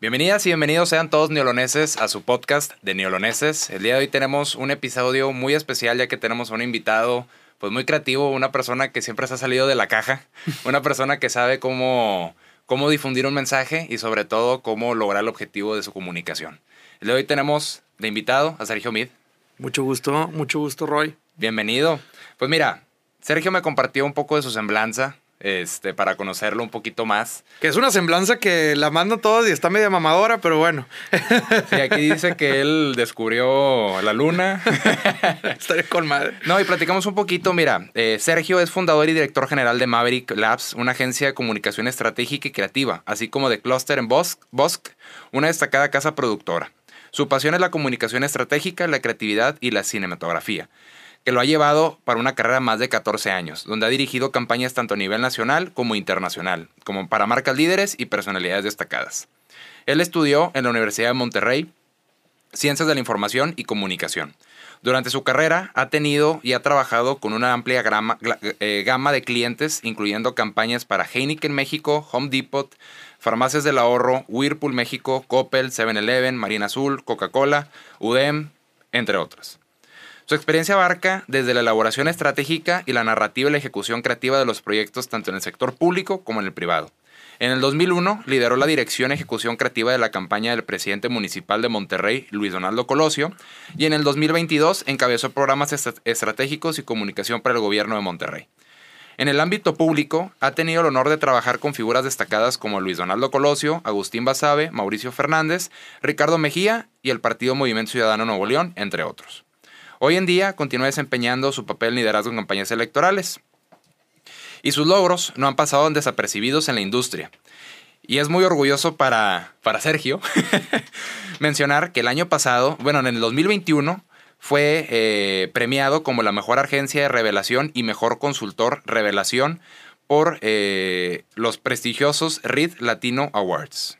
Bienvenidas y bienvenidos sean todos neoloneses a su podcast de neoloneses. El día de hoy tenemos un episodio muy especial ya que tenemos a un invitado pues muy creativo, una persona que siempre se ha salido de la caja, una persona que sabe cómo, cómo difundir un mensaje y sobre todo cómo lograr el objetivo de su comunicación. El día de hoy tenemos de invitado a Sergio Mid. Mucho gusto, mucho gusto Roy. Bienvenido. Pues mira, Sergio me compartió un poco de su semblanza este, para conocerlo un poquito más. Que es una semblanza que la manda todos y está media mamadora, pero bueno. Sí, aquí dice que él descubrió la luna. Estaría con madre. No, y platicamos un poquito. Mira, eh, Sergio es fundador y director general de Maverick Labs, una agencia de comunicación estratégica y creativa, así como de Cluster en Bosque, una destacada casa productora. Su pasión es la comunicación estratégica, la creatividad y la cinematografía que lo ha llevado para una carrera más de 14 años, donde ha dirigido campañas tanto a nivel nacional como internacional, como para marcas líderes y personalidades destacadas. Él estudió en la Universidad de Monterrey Ciencias de la Información y Comunicación. Durante su carrera ha tenido y ha trabajado con una amplia eh, gama de clientes, incluyendo campañas para Heineken México, Home Depot, Farmacias del Ahorro, Whirlpool México, Coppel, 7-Eleven, Marina Azul, Coca-Cola, UDEM, entre otras. Su experiencia abarca desde la elaboración estratégica y la narrativa y la ejecución creativa de los proyectos tanto en el sector público como en el privado. En el 2001 lideró la dirección ejecución creativa de la campaña del presidente municipal de Monterrey, Luis Donaldo Colosio, y en el 2022 encabezó programas estratégicos y comunicación para el gobierno de Monterrey. En el ámbito público, ha tenido el honor de trabajar con figuras destacadas como Luis Donaldo Colosio, Agustín Basabe, Mauricio Fernández, Ricardo Mejía y el Partido Movimiento Ciudadano Nuevo León, entre otros. Hoy en día continúa desempeñando su papel en liderazgo en campañas electorales. Y sus logros no han pasado desapercibidos en la industria. Y es muy orgulloso para, para Sergio mencionar que el año pasado, bueno, en el 2021, fue eh, premiado como la mejor agencia de revelación y mejor consultor revelación por eh, los prestigiosos Reed Latino Awards.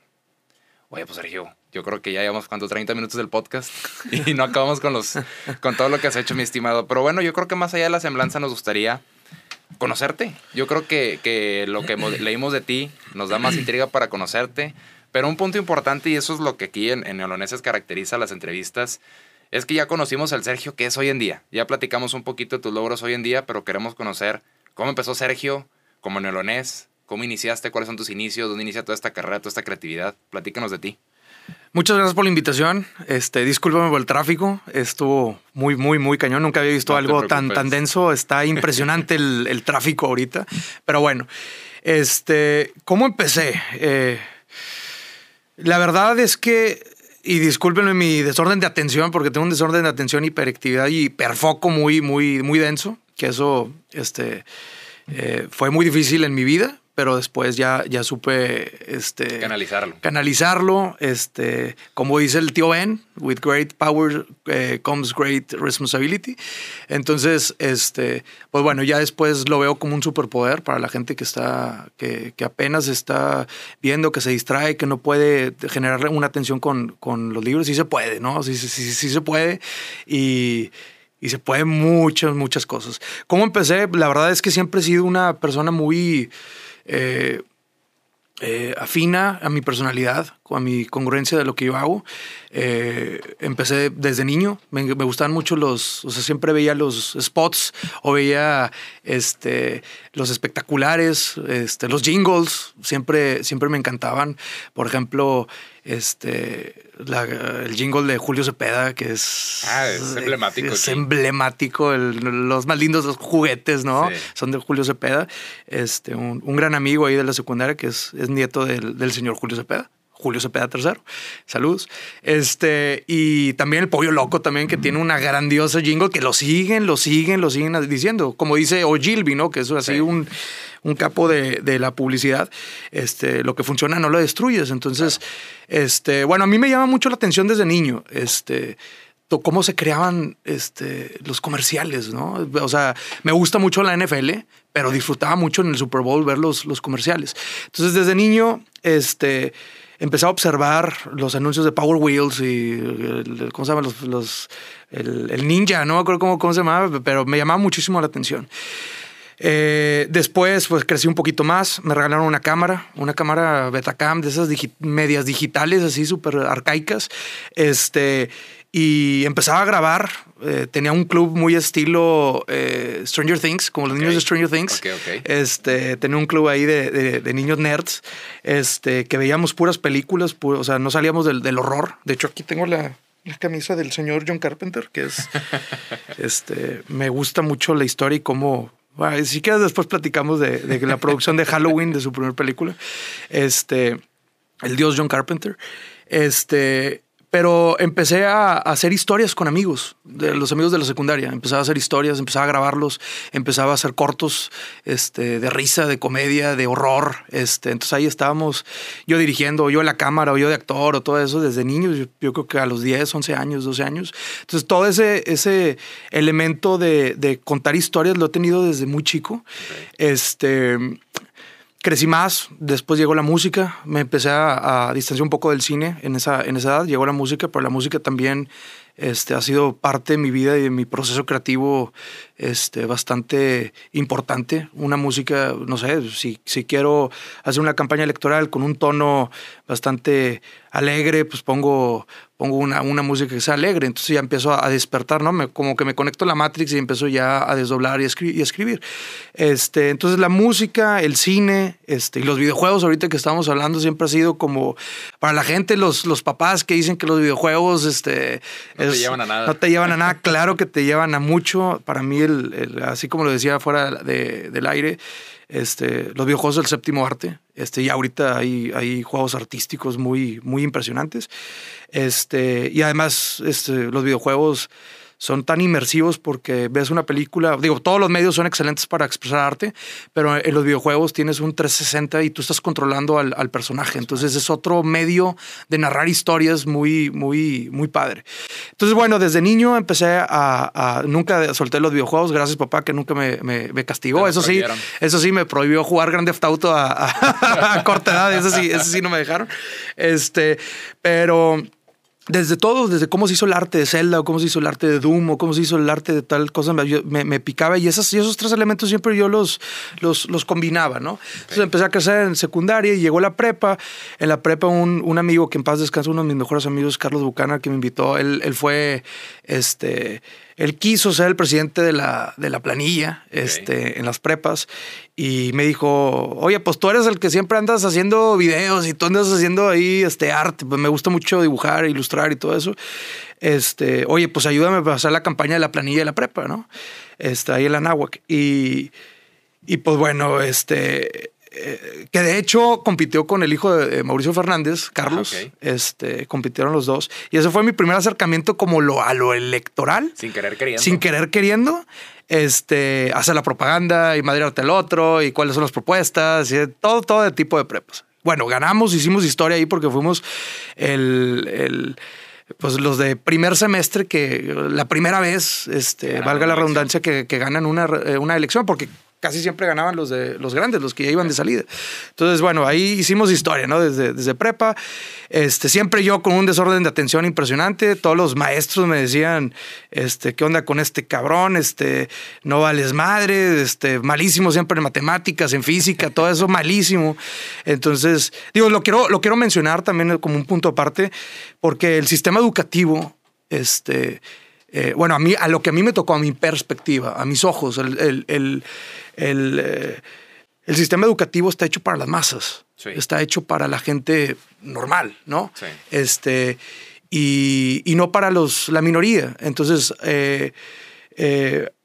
Oye, pues Sergio, yo creo que ya llevamos cuánto 30 minutos del podcast y no acabamos con los con todo lo que has hecho, mi estimado. Pero bueno, yo creo que más allá de la semblanza nos gustaría conocerte. Yo creo que, que lo que leímos de ti nos da más intriga para conocerte. Pero un punto importante, y eso es lo que aquí en, en Neoloneses caracteriza las entrevistas, es que ya conocimos al Sergio que es hoy en día. Ya platicamos un poquito de tus logros hoy en día, pero queremos conocer cómo empezó Sergio como neolonés, cómo iniciaste, cuáles son tus inicios, dónde inicia toda esta carrera, toda esta creatividad. Platícanos de ti. Muchas gracias por la invitación. Este, discúlpame por el tráfico. Estuvo muy, muy, muy cañón. Nunca había visto algo tan, tan denso. Está impresionante el, tráfico ahorita. Pero bueno, este, ¿cómo empecé? Eh, la verdad es que, y discúlpenme mi desorden de atención, porque tengo un desorden de atención, hiperactividad y hiperfoco muy, muy, muy denso, que eso este, eh, fue muy difícil en mi vida pero después ya, ya supe este, canalizarlo. Canalizarlo, este, como dice el tío Ben, with great power eh, comes great responsibility. Entonces, este, pues bueno, ya después lo veo como un superpoder para la gente que está, que, que apenas está viendo, que se distrae, que no puede generar una atención con, con los libros. Sí se puede, ¿no? Sí, sí, sí, sí se puede. Y y se puede muchas, muchas cosas. ¿Cómo empecé? La verdad es que siempre he sido una persona muy eh, eh, afina a mi personalidad, a mi congruencia de lo que yo hago. Eh, empecé desde niño, me, gustaban mucho los, o sea, siempre veía los spots o veía este, los espectaculares, este, los jingles, siempre, siempre me encantaban. Por ejemplo, este, el jingle de Julio Cepeda, que es, ah, es emblemático. Es emblemático, los más lindos los juguetes, ¿no? Son de Julio Cepeda. Este, un, gran amigo ahí de la secundaria que es, es nieto del, del señor Julio Cepeda. Julio Cepeda III. Saludos. Este, y también el Pollo Loco también, que tiene una grandiosa jingle que lo siguen, lo siguen, lo siguen diciendo. Como dice Ogilvy, ¿no? Que es así un, un, capo de, de, la publicidad. Este, lo que funciona no lo destruyes. Entonces, este, bueno, a mí me llama mucho la atención desde niño. Este, cómo se creaban este, los comerciales, ¿no? O sea, me gusta mucho la NFL, pero disfrutaba mucho en el Super Bowl ver los, los comerciales. Entonces, desde niño, este, empecé a observar los anuncios de Power Wheels y el, ¿cómo se llama? Los, el, ninja, no me acuerdo cómo, cómo se llamaba, pero me llamaba muchísimo la atención. Eh, después, pues crecí un poquito más. Me regalaron una cámara, una cámara Betacam de esas medias digitales, así súper arcaicas. Este, y empezaba a grabar. Eh, tenía un club muy estilo eh, Stranger Things, como los niños de Stranger Things. Este, tenía un club ahí de, niños nerds este, que veíamos puras películas, o sea, no salíamos del, del horror. De hecho, aquí tengo la, la camisa del señor John Carpenter, que es, este, me gusta mucho la historia y cómo, bueno, si quieres después platicamos de, de, la producción de Halloween de su primera película, este, el dios John Carpenter, este, pero empecé a, hacer historias con amigos, de los amigos de la secundaria. Empezaba a hacer historias, empezaba a grabarlos, empezaba a hacer cortos este, de risa, de comedia, de horror. Este, entonces ahí estábamos yo dirigiendo, o yo en la cámara, o yo de actor, o todo eso desde niños. Yo, creo que a los 10, 11 años, 12 años. Entonces todo ese, ese elemento de, de contar historias lo he tenido desde muy chico. Este crecí más, después llegó la música, me empecé a, distanciar un poco del cine en esa, en esa edad, llegó la música, pero la música también este, ha sido parte de mi vida y de mi proceso creativo este, bastante importante. Una música, no sé, si, si quiero hacer una campaña electoral con un tono bastante alegre, pues pongo, pongo una, una música que sea alegre. Entonces ya empiezo a, despertar, ¿no? Me, como que me conecto a la Matrix y empiezo ya a desdoblar y, y escribir. Este, entonces la música, el cine este, y los videojuegos, ahorita que estamos hablando, siempre ha sido como para la gente, los, los papás que dicen que los videojuegos este, no te llevan a nada. No te llevan a nada, claro que te llevan a mucho. Para mí, el, así como lo decía fuera de, del aire, este, los videojuegos del séptimo arte. Este, y ahorita hay, hay juegos artísticos muy, muy impresionantes. Este, y además, este, los videojuegos son tan inmersivos porque ves una película, digo, todos los medios son excelentes para expresar arte, pero en los videojuegos tienes un 360 y tú estás controlando al, personaje, entonces es otro medio de narrar historias muy, muy, muy padre. Entonces, bueno, desde niño empecé a, nunca solté los videojuegos, gracias papá que nunca me, me, castigó, eso sí, eso sí me prohibió jugar Grand Theft Auto a, a corta edad, eso sí, eso sí no me dejaron, este, pero desde todo, desde cómo se hizo el arte de Zelda, o cómo se hizo el arte de Doom, o cómo se hizo el arte de tal cosa, me, me, picaba y, esas, y esos tres elementos siempre yo los, los, los combinaba, ¿no? Entonces empecé a crecer en secundaria y llegó la prepa. En la prepa un, un amigo que en paz descansa, uno de mis mejores amigos, Carlos Bucana, que me invitó, él, él fue, este, él quiso ser el presidente de la, de la planilla este, en las prepas y me dijo, oye, pues tú eres el que siempre andas haciendo videos y tú andas haciendo ahí este arte, pues me gusta mucho dibujar, ilustrar y todo eso. Este, oye, pues ayúdame a hacer la campaña de la planilla de la prepa, ¿no? Está ahí en la Náhuac. Y, y pues bueno, este, eh, que de hecho compitió con el hijo de Mauricio Fernández, Carlos. Ah, este, compitieron los dos. Y ese fue mi primer acercamiento como lo, a lo electoral. Sin querer queriendo. Sin querer queriendo. Este, hacer la propaganda y madrearte el otro y cuáles son las propuestas y todo, todo de tipo de prepas. Bueno, ganamos, hicimos historia ahí porque fuimos el, pues los de primer semestre que la primera vez, este, valga la redundancia, que, que ganan una, eh, una elección, porque casi siempre ganaban los de los grandes, los que ya iban de salida. Entonces, bueno, ahí hicimos historia, ¿no? Desde, desde prepa. Este, siempre yo con un desorden de atención impresionante. Todos los maestros me decían, este, ¿qué onda con este cabrón? Este, no vales madre, este, malísimo siempre en matemáticas, en física, todo eso malísimo. Entonces, digo, lo quiero, lo quiero mencionar también como un punto aparte, porque el sistema educativo, este, eh, bueno, a mí, a lo que a mí me tocó, a mi perspectiva, a mis ojos, el, el, el, eh, el sistema educativo está hecho para las masas, está hecho para la gente normal, ¿no? Este, y, y, no para los, la minoría. Entonces, eh,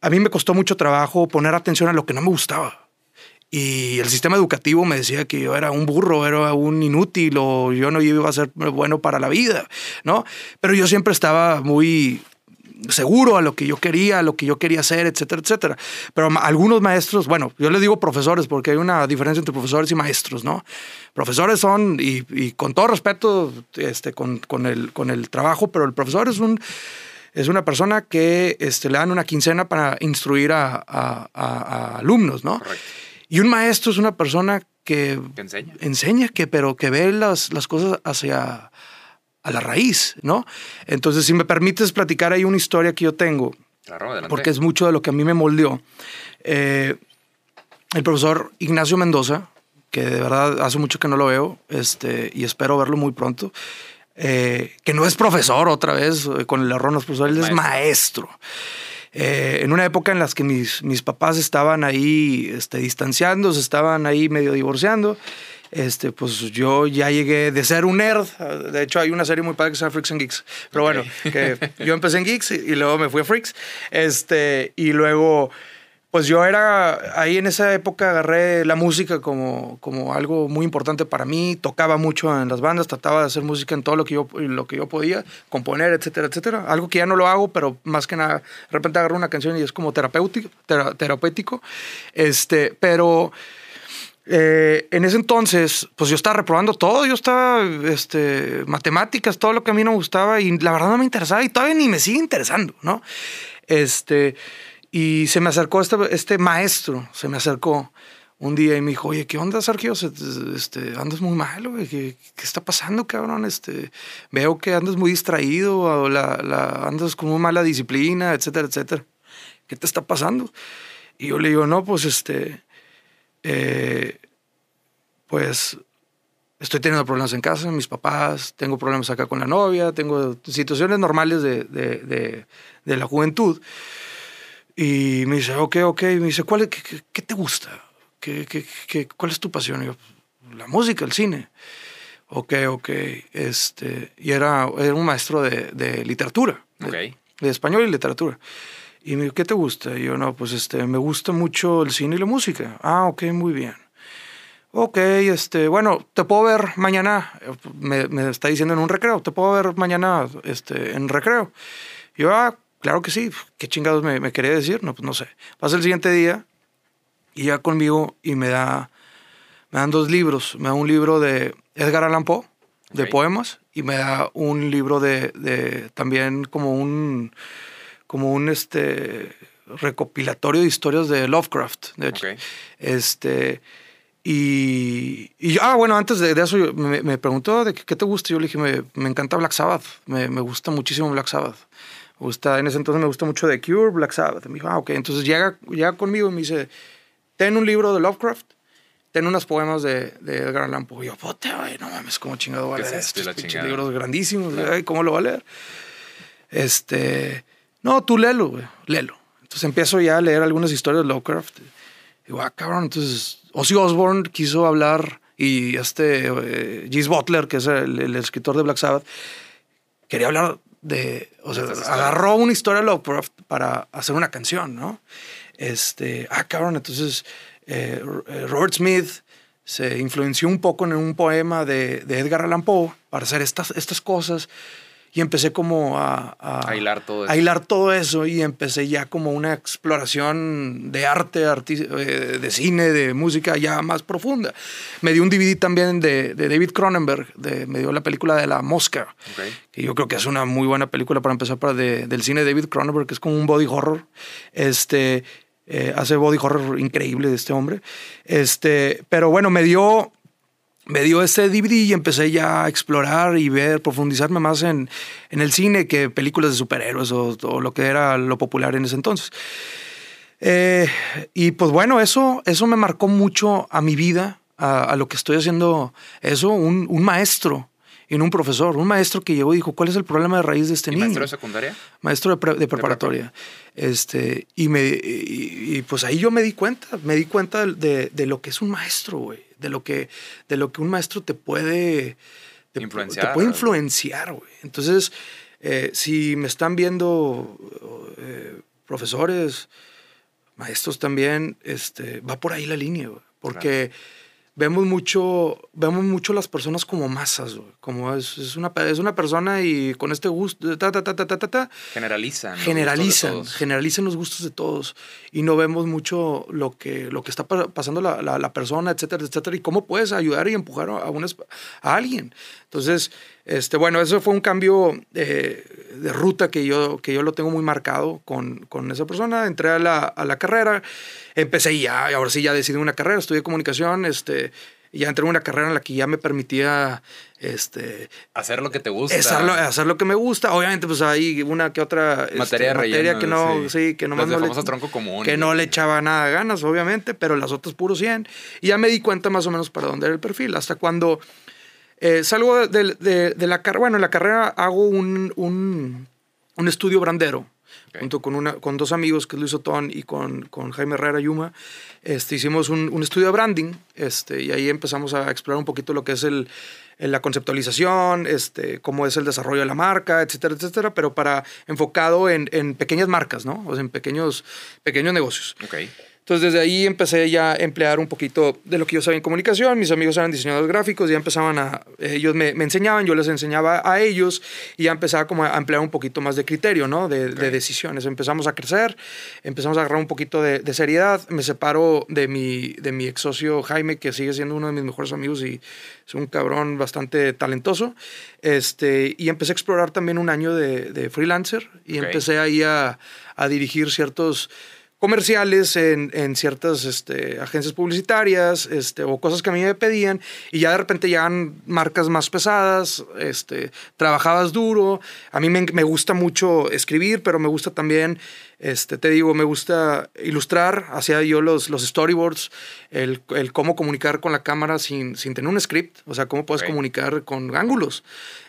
a mí me costó mucho trabajo poner atención a lo que no me gustaba. Y el sistema educativo me decía que yo era un burro, era un inútil o yo no iba a ser bueno para la vida, ¿no? Pero yo siempre estaba muy seguro a lo que yo quería, a lo que yo quería hacer, etcétera, etcétera. Pero algunos maestros, bueno, yo les digo profesores porque hay una diferencia entre profesores y maestros, ¿no? Profesores son, y, con todo respeto este, con, con, el, con el trabajo, pero el profesor es un es una persona que este, le dan una quincena para instruir a, a, alumnos, ¿no? Y un maestro es una persona que, enseña. enseña, que, pero que ve las, las cosas hacia, a la raíz, ¿no? Entonces, si me permites platicar ahí una historia que yo tengo, claro, porque es mucho de lo que a mí me moldeó. Eh, el profesor Ignacio Mendoza, que de verdad hace mucho que no lo veo este, y espero verlo muy pronto. Eh, que no es profesor otra vez, eh, con el error no es profesor, él es maestro. Eh, en una época en la que mis, mis papás estaban ahí este, distanciándose, estaban ahí medio divorciando, este, pues yo ya llegué de ser un nerd. De hecho, hay una serie muy padre que se llama Freaks and Geeks. Pero bueno, que yo empecé en Geeks y, y, luego me fui a Freaks. Este, y luego pues yo era, ahí en esa época agarré la música como, como algo muy importante para mí, tocaba mucho en las bandas, trataba de hacer música en todo lo que yo, lo que yo podía, componer, etcétera, etcétera. Algo que ya no lo hago, pero más que nada, de repente agarro una canción y es como terapéutico, terapéutico. Este, pero... Eh, en ese entonces, pues yo estaba reprobando todo, yo estaba, este, matemáticas, todo lo que a mí no gustaba y la verdad no me interesaba y todavía ni me sigue interesando, ¿no? Este, y se me acercó este, este maestro, se me acercó un día y me dijo, oye, ¿qué onda, Sergio? Este, andas muy mal, güey. ¿Qué, ¿Qué, está pasando, cabrón? Este, veo que andas muy distraído, o la, la, andas con muy mala disciplina, etcétera, etcétera. ¿Qué te está pasando? Y yo le digo, no, pues este, eh, pues estoy teniendo problemas en casa, mis papás, tengo problemas acá con la novia, tengo situaciones normales de, de, de, de la juventud. Y me dice, ok, ok. me dice, ¿cuál, qué, qué, te gusta? ¿Qué, qué, cuál es tu pasión? Y yo, la música, el cine. Ok, ok. Este, y era, era un maestro de, de literatura. Okay. De, español y literatura. Y me dijo, ¿qué te gusta? Y yo, no, pues este, me gusta mucho el cine y la música. Ah, ok, muy bien. Ok, este, bueno, te puedo ver mañana. Me, me está diciendo en un recreo. Te puedo ver mañana este, en recreo. Y yo, ah, Claro que sí. ¿Qué chingados me, me, quería decir? No, pues no sé. Pasa el siguiente día y ya conmigo y me da, me dan dos libros. Me da un libro de Edgar Allan Poe, de okay. poemas, y me da un libro de, de, también como un, como un este, recopilatorio de historias de Lovecraft, de hecho. Okay. Este, y, y, ah, bueno, antes de, de eso me, me, preguntó de qué, te gusta. Yo le dije, me, me encanta Black Sabbath, me, me gusta muchísimo Black Sabbath gusta, en ese entonces me gusta mucho The Cure, Black Sabbath. Me dijo, ah, ok. Entonces llega, llega conmigo y me dice, ten un libro de Lovecraft, ten unos poemas de, de Edgar Allan Poe. Y yo, pote, no mames, ¿cómo chingado va a leer estos libros grandísimos? Claro. Ay, ¿Cómo lo va a leer? Este, no, tú léelo, güey, léelo. Entonces empiezo ya a leer algunas historias de Lovecraft. Y digo, ah, cabrón, entonces Ozzy Osbourne quiso hablar y este eh, Gis Butler, que es el, el escritor de Black Sabbath, quería hablar de, o sea, agarró una historia de Lovecraft para hacer una canción, ¿no? Este, ah, cabrón, entonces eh, Robert Smith se influenció un poco en un poema de, de, Edgar Allan Poe para hacer estas, estas cosas y empecé como a, a, a, hilar todo eso. a, hilar todo eso y empecé ya como una exploración de arte, eh, de cine, de música ya más profunda. Me dio un DVD también de, de David Cronenberg, de, me dio la película de La Mosca, okay. que yo creo que es una muy buena película para empezar para de, del cine de David Cronenberg, que es como un body horror. Este, eh, hace body horror increíble de este hombre. Este, pero bueno, me dio me dio este DVD y empecé ya a explorar y ver, profundizarme más en, en el cine que películas de superhéroes o, lo que era lo popular en ese entonces. Eh, y pues bueno, eso, eso me marcó mucho a mi vida, a, lo que estoy haciendo. Eso, un, maestro y no un profesor, un maestro que llegó y dijo, ¿cuál es el problema de raíz de este ¿Y niño? ¿Maestro de secundaria? Maestro de, pre, de preparatoria. De este, y, me, y, y, pues ahí yo me di cuenta, me di cuenta de, de lo que es un maestro, güey de lo que, de lo que un maestro te puede, te, influenciar, te puede influenciar, güey. Entonces, eh, si me están viendo eh, profesores, maestros también, este, va por ahí la línea, güey. Porque claro. Vemos mucho, vemos mucho las personas como masas, güey. Como es, es, una, es una persona y con este gusto, ta, ta, ta, ta, ta, ta. Generalizan. Generalizan, los generalizan los gustos de todos. Y no vemos mucho lo que, lo que está pasando la, la, la, persona, etcétera, etcétera. Y cómo puedes ayudar y empujar a, una, a alguien. Entonces, este, bueno, eso fue un cambio eh, de ruta que yo, que yo lo tengo muy marcado con, con esa persona. Entré a la, a la carrera, empecé ya, ahora sí ya decidí una carrera, estudié comunicación, este, y ya entré en una carrera en la que ya me permitía este, hacer lo que te gusta. Hacer lo, que me gusta. Obviamente, pues hay una que otra este, materia, materia que no, sí, que no, no le, tronco común. Que no le echaba nada de ganas, obviamente, pero las otras puro 100. Y ya me di cuenta más o menos para dónde era el perfil. Hasta cuando eh, salgo de, la carrera, bueno, en la carrera hago un, un, un estudio brandero junto con, una, con dos amigos, que es Luis Otón y con, con Jaime Herrera Yuma, este, hicimos un, un, estudio de branding este, y ahí empezamos a explorar un poquito lo que es el, la conceptualización, este, cómo es el desarrollo de la marca, etcétera, etcétera, pero para enfocado en, en pequeñas marcas, ¿no? O sea, en pequeños, pequeños negocios. Okay. Entonces desde ahí empecé ya a emplear un poquito de lo que yo sabía en comunicación, mis amigos eran diseñadores gráficos, ya empezaban a, ellos me, me enseñaban, yo les enseñaba a ellos y ya empezaba como a emplear un poquito más de criterio, ¿no? De, de decisiones. Empezamos a crecer, empezamos a agarrar un poquito de, de, seriedad, me separo de mi, de mi ex socio Jaime, que sigue siendo uno de mis mejores amigos y es un cabrón bastante talentoso, este, y empecé a explorar también un año de, de freelancer y empecé ahí a, a dirigir ciertos comerciales en, en ciertas este, agencias publicitarias este, o cosas que a mí me pedían y ya de repente llegan marcas más pesadas, este, trabajabas duro, a mí me, me gusta mucho escribir, pero me gusta también este, te digo, me gusta ilustrar, hacía yo los, los storyboards, el, el, cómo comunicar con la cámara sin, sin tener un script, o sea, cómo puedes comunicar con ángulos.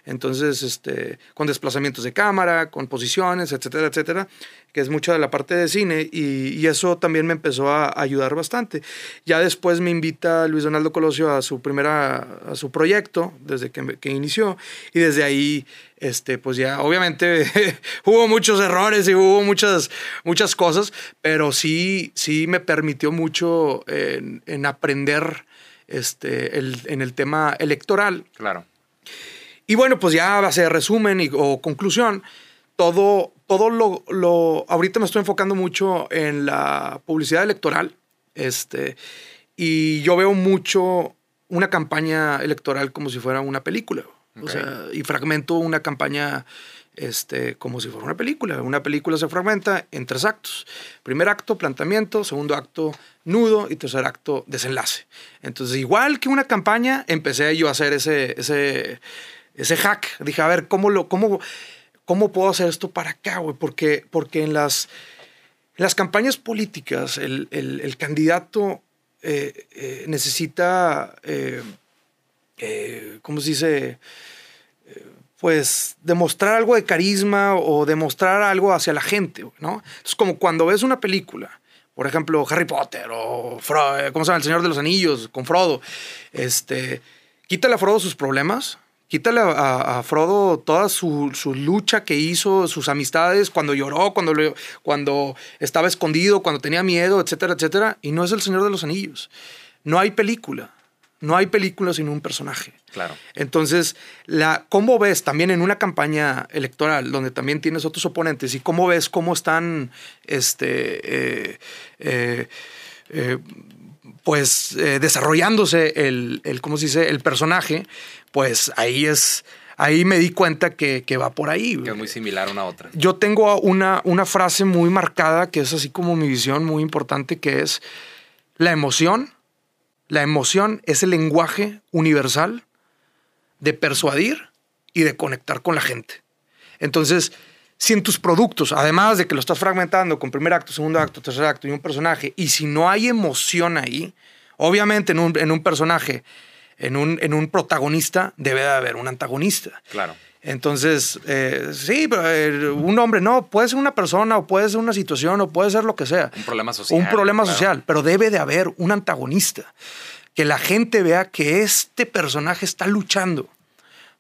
Entonces, este, con desplazamientos de cámara, con posiciones, etcétera, etcétera, que es mucha de la parte de cine y, y eso también me empezó a ayudar bastante. Ya después me invita Luis Donaldo Colosio a su primera, a su proyecto, desde que, que inició, y desde ahí este, pues ya, obviamente hubo muchos errores y hubo muchas, muchas cosas, pero sí, sí me permitió mucho en, en aprender este, el, en el tema electoral. Claro. Y bueno, pues ya a ser resumen y, o conclusión, todo, todo lo, lo, ahorita me estoy enfocando mucho en la publicidad electoral, este, y yo veo mucho una campaña electoral como si fuera una película. O sea, y fragmento una campaña este, como si fuera una película. Una película se fragmenta en tres actos. Primer acto, planteamiento. Segundo acto, nudo. Y tercer acto, desenlace. Entonces, igual que una campaña, empecé yo a hacer ese, ese, ese hack. Dije, a ver, ¿cómo, lo, cómo, cómo puedo hacer esto para acá, güey? Porque, porque en, las, las campañas políticas, el, el, el candidato eh, eh, necesita... Eh, eh, ¿cómo se dice? Eh, pues demostrar algo de carisma o demostrar algo hacia la gente, ¿no? Es como cuando ves una película, por ejemplo, Harry Potter o eh, ¿cómo se llama? El Señor de los Anillos con Frodo. Este, quítale a Frodo sus problemas, quítale a, Frodo toda su, su, lucha que hizo, sus amistades, cuando lloró, cuando, cuando estaba escondido, cuando tenía miedo, etcétera, etcétera, y no es el Señor de los Anillos. No hay película. No hay película sin un personaje. Claro. Entonces, la, ¿cómo ves también en una campaña electoral donde también tienes otros oponentes y cómo ves cómo están, este, eh, eh, eh, pues, desarrollándose el, el, ¿cómo se dice? El personaje, pues ahí es, ahí me di cuenta que, que va por ahí. Que es muy similar una a otra. Yo tengo una, una frase muy marcada que es así como mi visión muy importante, que es la emoción la emoción es el lenguaje universal de persuadir y de conectar con la gente. Entonces, si en tus productos, además de que lo estás fragmentando con primer acto, segundo acto, tercer acto y un personaje, y si no hay emoción ahí, obviamente en un, en un personaje, en un, en un protagonista, debe de haber un antagonista. Claro. Entonces, eh, sí, eh, un hombre no, puede ser una persona o puede ser una situación o puede ser lo que sea. Un problema social. Un problema social, pero debe de haber un antagonista. Que la gente vea que este personaje está luchando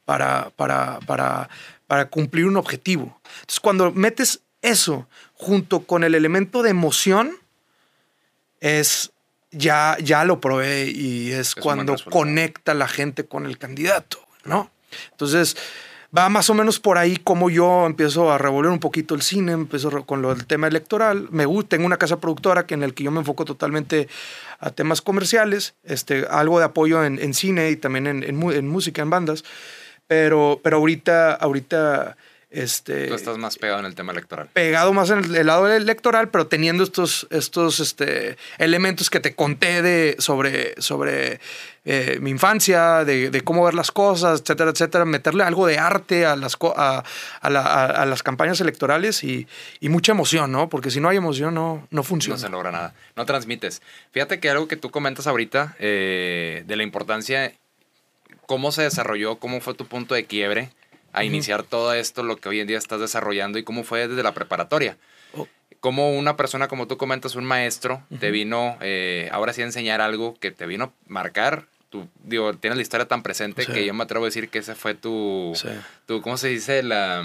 para, para, para, para cumplir un objetivo. Entonces, cuando metes eso junto con el elemento de emoción, es ya, ya lo probé y es, cuando conecta la gente con el candidato, ¿no? Entonces, va más o menos por ahí como yo empiezo a revolver un poquito el cine, empiezo con lo del tema electoral. Me gusta, tengo una casa productora que en el que yo me enfoco totalmente a temas comerciales, este, algo de apoyo en, en cine y también en, en, música, en bandas. Pero, pero ahorita, ahorita Este, Tú estás más pegado en el tema electoral. Pegado más en el, lado electoral, pero teniendo estos, estos este, elementos que te conté de, sobre, sobre eh, mi infancia, de, cómo ver las cosas, etcétera, etcétera. Meterle algo de arte a las, a, a, las campañas electorales y, y, mucha emoción, ¿no? Porque si no hay emoción, no, no funciona. No se logra nada. No transmites. Fíjate que algo que tú comentas ahorita eh, de la importancia, cómo se desarrolló, cómo fue tu punto de quiebre a iniciar todo esto, lo que hoy en día estás desarrollando y cómo fue desde la preparatoria. Oh. Cómo una persona, como tú comentas, un maestro, te vino eh, ahora sí a enseñar algo que te vino a marcar. Tú, digo, tienes la historia tan presente que yo me atrevo a decir que ese fue tu, tu ¿cómo se dice? La,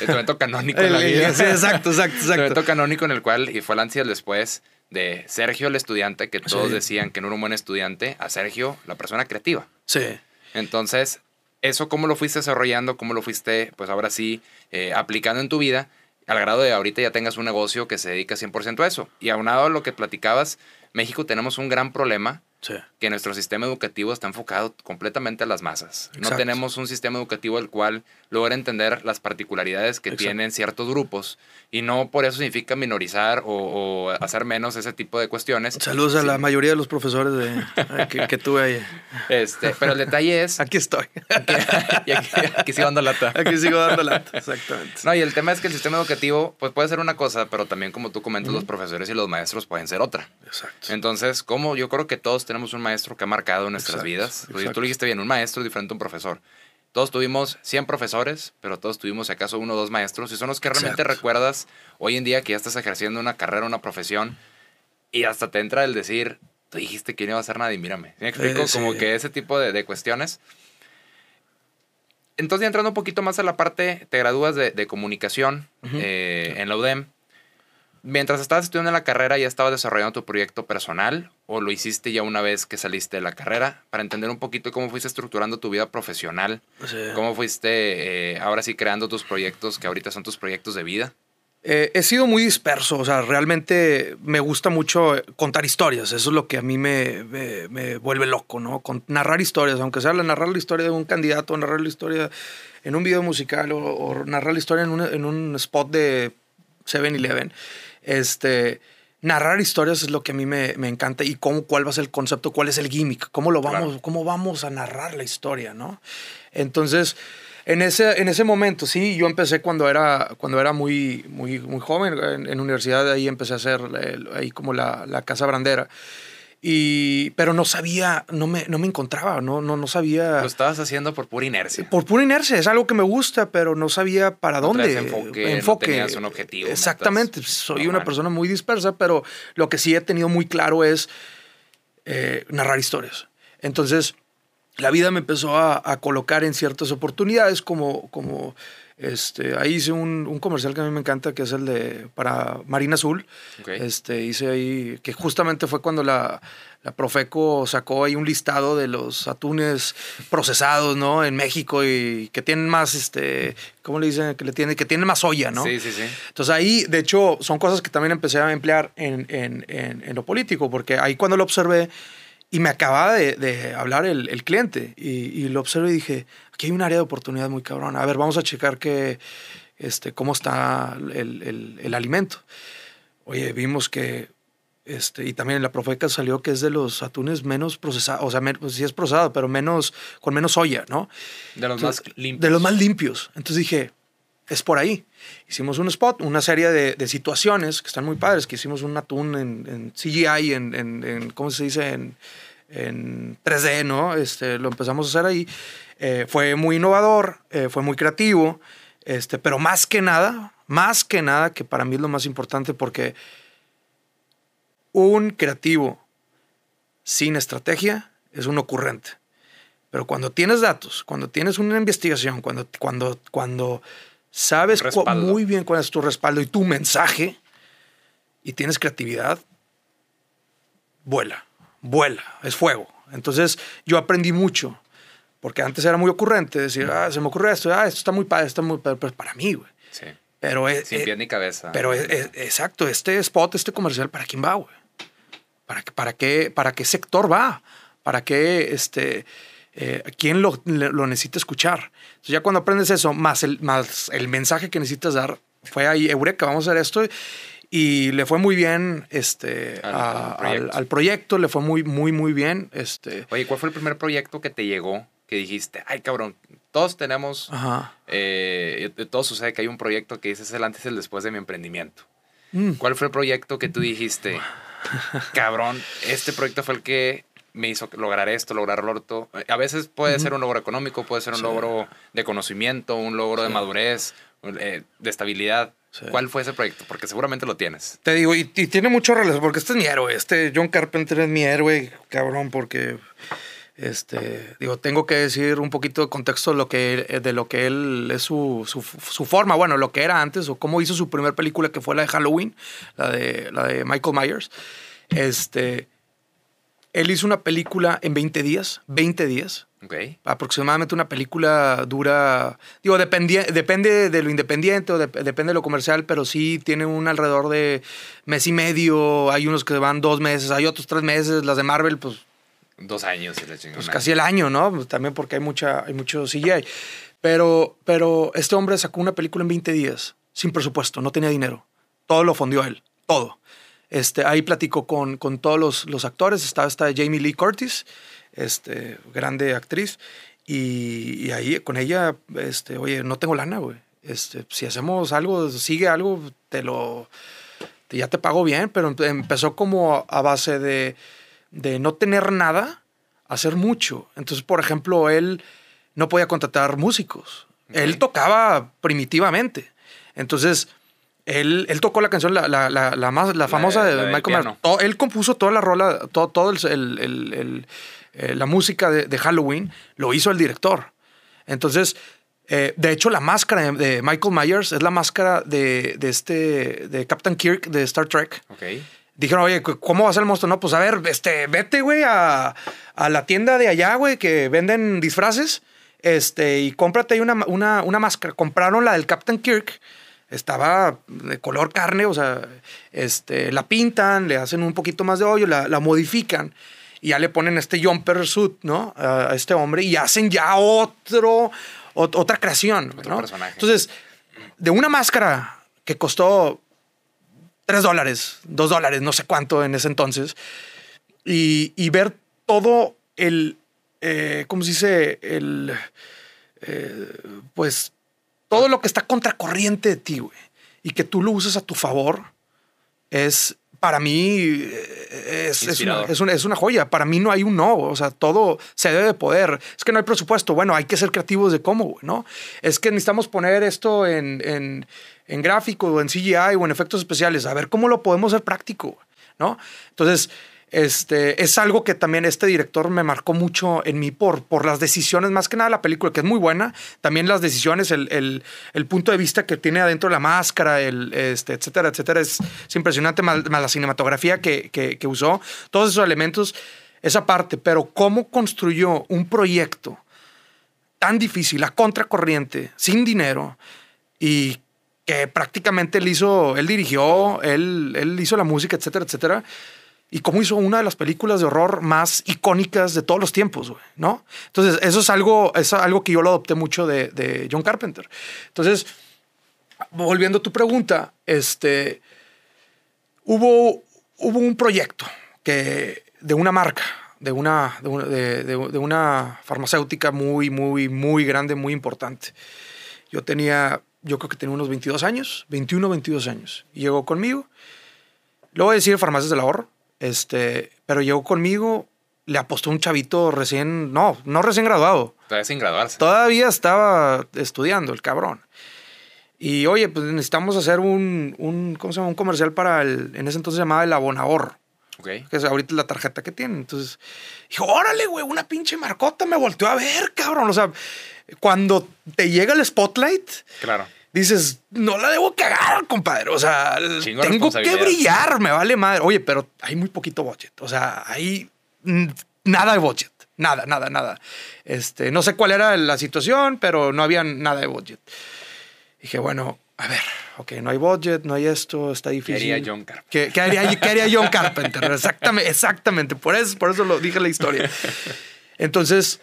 el evento canónico en la vida. Sí, exacto, exacto, exacto. El evento canónico en el cual, y fue el ansia después de Sergio, el estudiante, que todos decían que no era un buen estudiante, a Sergio, la persona creativa. Sí. Entonces, eso cómo lo fuiste desarrollando, cómo lo fuiste, pues ahora sí, eh, aplicando en tu vida, al grado de ahorita ya tengas un negocio que se dedica 100% a eso. Y aunado a lo que platicabas, México tenemos un gran problema que nuestro sistema educativo está enfocado completamente a las masas. No tenemos un sistema educativo el cual logra entender las particularidades que tienen ciertos grupos y no por eso significa minorizar o, hacer menos ese tipo de cuestiones. Saludos a la mayoría de los profesores de, que, que, tuve ahí. Este, pero el detalle es... Aquí estoy. Aquí, aquí, sigo dando lata. Aquí sigo dando lata, exactamente. No, y el tema es que el sistema educativo pues puede ser una cosa, pero también como tú comentas, los profesores y los maestros pueden ser otra. Exacto. Entonces, como yo creo que todos tenemos un maestro que ha marcado nuestras vidas. Tú lo dijiste bien, un maestro es diferente a un profesor. Todos tuvimos 100 profesores, pero todos tuvimos, si acaso, uno o dos maestros. Y son los que realmente recuerdas hoy en día que ya estás ejerciendo una carrera, una profesión. Y hasta te entra el decir, tú dijiste que no iba a hacer nada y mírame. ¿Me explico? Como que ese tipo de, cuestiones. Entonces, entrando un poquito más a la parte, te gradúas de, comunicación eh, en la UDEM. Mientras estabas estudiando la carrera, ¿ya estabas desarrollando tu proyecto personal o lo hiciste ya una vez que saliste de la carrera? Para entender un poquito cómo fuiste estructurando tu vida profesional, cómo fuiste eh, ahora sí creando tus proyectos que ahorita son tus proyectos de vida. Eh, he sido muy disperso, o sea, realmente me gusta mucho contar historias, eso es lo que a mí me, me, vuelve loco, ¿no? Con, narrar historias, aunque sea narrar la historia de un candidato, narrar la historia en un video musical o, narrar la historia en un, en un spot de 7-Eleven este, narrar historias es lo que a mí me, encanta y cómo, cuál va a ser el concepto, cuál es el gimmick, cómo lo vamos, cómo vamos a narrar la historia, ¿no? Entonces, en ese, en ese momento, sí, yo empecé cuando era, cuando era muy, muy, muy joven, en, universidad ahí empecé a hacer ahí como la, la casa brandera. Y, pero no sabía, no me, no me encontraba, no, no, no sabía. Lo estabas haciendo por pura inercia. Por pura inercia, es algo que me gusta, pero no sabía para dónde. enfoque, enfoque. No tenías un objetivo. Exactamente, soy una persona muy dispersa, pero lo que sí he tenido muy claro es eh, narrar historias. Entonces, la vida me empezó a, a, colocar en ciertas oportunidades como, como este, ahí hice un, un, comercial que a mí me encanta, que es el de para Marina Azul. Este, hice ahí, que justamente fue cuando la, la, Profeco sacó ahí un listado de los atunes procesados, ¿no? En México y que tienen más, este, ¿cómo le dicen? Que, le tiene, que tienen más olla, ¿no? Sí, sí, sí. Entonces ahí, de hecho, son cosas que también empecé a emplear en, en, en, en lo político, porque ahí cuando lo observé, y me acababa de, de hablar el, el cliente y, y, lo observé y dije, aquí hay un área de oportunidad muy cabrona. A ver, vamos a checar que, este, cómo está el, el, el alimento. Oye, vimos que, este, y también en la Profeca salió que es de los atunes menos procesados, o sea, pues sí es procesado, pero menos, con menos soya, ¿no? De los más limpios. De los más limpios. Entonces dije, es por ahí. Hicimos un spot, una serie de, situaciones que están muy padres, que hicimos un atún en, CGI, en, ¿cómo se dice? En, en 3D, ¿no? Este, lo empezamos a hacer ahí. Eh, fue muy innovador, eh, fue muy creativo, este, pero más que nada, más que nada, que para mí es lo más importante porque un creativo sin estrategia es un ocurrente. Pero cuando tienes datos, cuando tienes una investigación, cuando, cuando, cuando sabes muy bien cuál es tu respaldo y tu mensaje y tienes creatividad, vuela vuela, es fuego. Entonces yo aprendí mucho, porque antes era muy ocurrente decir, ah, se me ocurre esto, ah, esto está muy padre, está muy padre, pero para mí, güey. Sí. Pero es, Sin pie ni cabeza. Pero es, exacto, este spot, este comercial, ¿para quién va, güey? ¿Para, para, qué, ¿Para qué sector va? ¿Para qué, este, eh, ¿quién lo, lo, necesita escuchar? Entonces ya cuando aprendes eso, más el, más el mensaje que necesitas dar, fue ahí, Eureka, vamos a hacer esto. Y le fue muy bien este, al, proyecto. le fue muy, muy, muy bien. Este. Oye, ¿cuál fue el primer proyecto que te llegó que dijiste, ay cabrón, todos tenemos, eh, todo sucede que hay un proyecto que dices el antes y el después de mi emprendimiento. Mm. ¿Cuál fue el proyecto que tú dijiste, cabrón, este proyecto fue el que me hizo lograr esto, lograr lo otro? A veces puede ser un logro económico, puede ser un logro de conocimiento, un logro de madurez, eh, de estabilidad. ¿Cuál fue ese proyecto? Porque seguramente lo tienes. Te digo, y, tiene mucho relación, porque este es mi héroe, este John Carpenter es mi héroe, cabrón, porque este, digo, tengo que decir un poquito de contexto de lo que, de lo que él es su, su, su, forma, bueno, lo que era antes o cómo hizo su primera película que fue la de Halloween, la de, la de Michael Myers. Este, él hizo una película en 20 días, 20 días. Okay. Aproximadamente una película dura, digo, depende, depende de lo independiente o depende de lo comercial, pero sí tiene un alrededor de mes y medio, hay unos que van dos meses, hay otros tres meses, las de Marvel, pues Dos años Pues casi el año, ¿no? Pues también porque hay, mucha, hay mucho CGI. Pero, pero este hombre sacó una película en 20 días, sin presupuesto, no tenía dinero. Todo lo fundió él, todo. Este, ahí platicó con, con todos los, los actores. Estaba esta Jamie Lee Curtis, este, grande actriz. Y, y, ahí con ella, este, oye, no tengo lana, güey. Este, si hacemos algo, sigue algo, te lo. ya te pago bien, pero empezó como a base de de no tener nada, hacer mucho. Entonces, por ejemplo, él no podía contratar músicos. Él tocaba primitivamente. Entonces, él, él tocó la canción, la, la, la, más, la famosa de, Michael Myers. Él compuso toda la rola, todo, todo el, el, eh, la música de, Halloween, lo hizo el director. Entonces, eh, de hecho, la máscara de, Michael Myers es la máscara de, de, este, de Captain Kirk de Star Trek. Okay dijeron, oye, ¿cómo va a ser el monstruo? No, pues a ver, este, vete, güey, a, la tienda de allá, güey, que venden disfraces, este, y cómprate ahí una, una, máscara. Compraron la del Captain Kirk, estaba de color carne, o sea, este, la pintan, le hacen un poquito más de hoyo, la, modifican y ya le ponen este jumper suit, ¿no? A, este hombre y hacen ya otro, otra creación, ¿no? Entonces, de una máscara que costó tres dólares, dos dólares, no sé cuánto en ese entonces, y, ver todo el, eh, ¿cómo se dice? El, eh, pues, todo lo que está contracorriente de ti, güey, y que tú lo uses a tu favor, es, para mí, eh, es, es, una, es, una, joya. Para mí no hay un no, o sea, todo se debe de poder. Es que no hay presupuesto. Bueno, hay que ser creativos de cómo, ¿no? Es que necesitamos poner esto en en gráfico o en CGI o en efectos especiales, a ver cómo lo podemos hacer práctico, ¿no? Entonces, este, es algo que también este director me marcó mucho en mí por, por las decisiones, más que nada la película, que es muy buena, también las decisiones, el, el, punto de vista que tiene adentro de la máscara, el, este, etcétera, etcétera, es, impresionante, más, la cinematografía que, que, que usó, todos esos elementos, esa parte, pero cómo construyó un proyecto tan difícil, a contracorriente, sin dinero, y que prácticamente él hizo, él dirigió, él, él hizo la música, etcétera, etcétera. Y cómo hizo una de las películas de horror más icónicas de todos los tiempos, güey, ¿no? Entonces, eso es algo, es algo que yo lo adopté mucho de, de John Carpenter. Entonces, volviendo a tu pregunta, este, hubo, hubo un proyecto que, de una marca, de una, de una, farmacéutica muy, muy, muy grande, muy importante. Yo tenía yo creo que tenía unos 22 años, 21, 22 años. Llegó conmigo. Lo voy a decir farmacias del ahorro, este, pero llegó conmigo, le apostó un chavito recién, no, no recién graduado. Todavía sin graduarse. Todavía estaba estudiando el cabrón. Y oye, pues necesitamos hacer un, un ¿cómo se llama? Un comercial para el, en ese entonces se llamaba el Abonahor. Okay. Que es ahorita la tarjeta que tiene. Entonces, dijo, órale, güey, una pinche marcota me volteó a ver, cabrón. O sea, cuando te llega el spotlight, claro. Dices, no la debo cagar, compadre. O sea, tengo que brillar, me vale madre. Oye, pero hay muy poquito budget. O sea, hay nada de budget. Nada, nada, nada. Este, no sé cuál era la situación, pero no había nada de budget. Dije, bueno, a ver, ok, no hay budget, no hay esto, está difícil. ¿Qué haría John Carpenter? ¿Qué, haría, John Carpenter? Exactamente, exactamente. Por eso, por eso lo dije la historia. Entonces,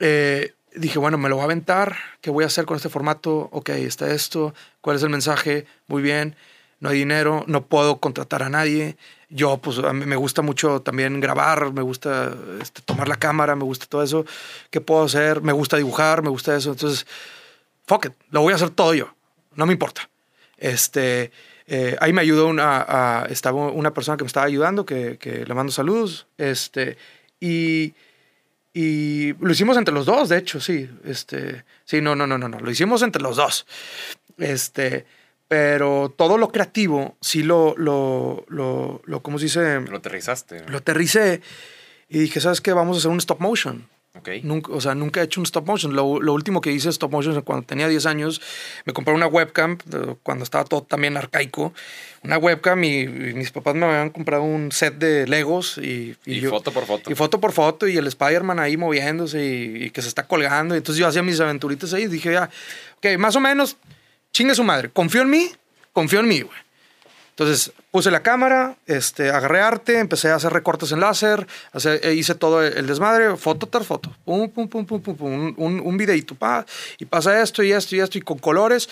eh, dije, bueno, me lo voy a aventar. ¿Qué voy a hacer con este formato? Ok, está esto. ¿Cuál es el mensaje? Muy bien. No hay dinero, no puedo contratar a nadie. Yo, pues, a mí me gusta mucho también grabar, me gusta este, tomar la cámara, me gusta todo eso. ¿Qué puedo hacer? Me gusta dibujar, me gusta eso. Entonces, fuck it, lo voy a hacer todo yo. No me importa. Este, eh, ahí me ayudó una, estaba una persona que me estaba ayudando, que, que le mando saludos. Este, y, y lo hicimos entre los dos, de hecho, sí. Este, sí, no, no, no, no, no. Lo hicimos entre los dos. Este, pero todo lo creativo sí lo, lo, lo, lo ¿cómo se dice? Lo aterrizaste. Lo aterricé y dije, ¿sabes qué? Vamos a hacer un stop motion. Okay. Nunca, o sea, nunca he hecho un stop motion. Lo, lo, último que hice stop motion cuando tenía 10 años, me compré una webcam, cuando estaba todo también arcaico. Una webcam y, y mis papás me habían comprado un set de Legos y, y, y yo, foto por foto. Y foto por foto y el Spider-Man ahí moviéndose y, que se está colgando. Y entonces yo hacía mis aventuritas ahí y dije, ya, ok, más o menos, chingue su madre. Confío en mí, confío en mí, güey. Entonces puse la cámara, este, agarré arte, empecé a hacer recortes en láser, e hice todo el desmadre, foto tras foto, pum, pum, pum, pum, pum, pum un, un videito, pa, y pasa esto y esto y esto, y con colores.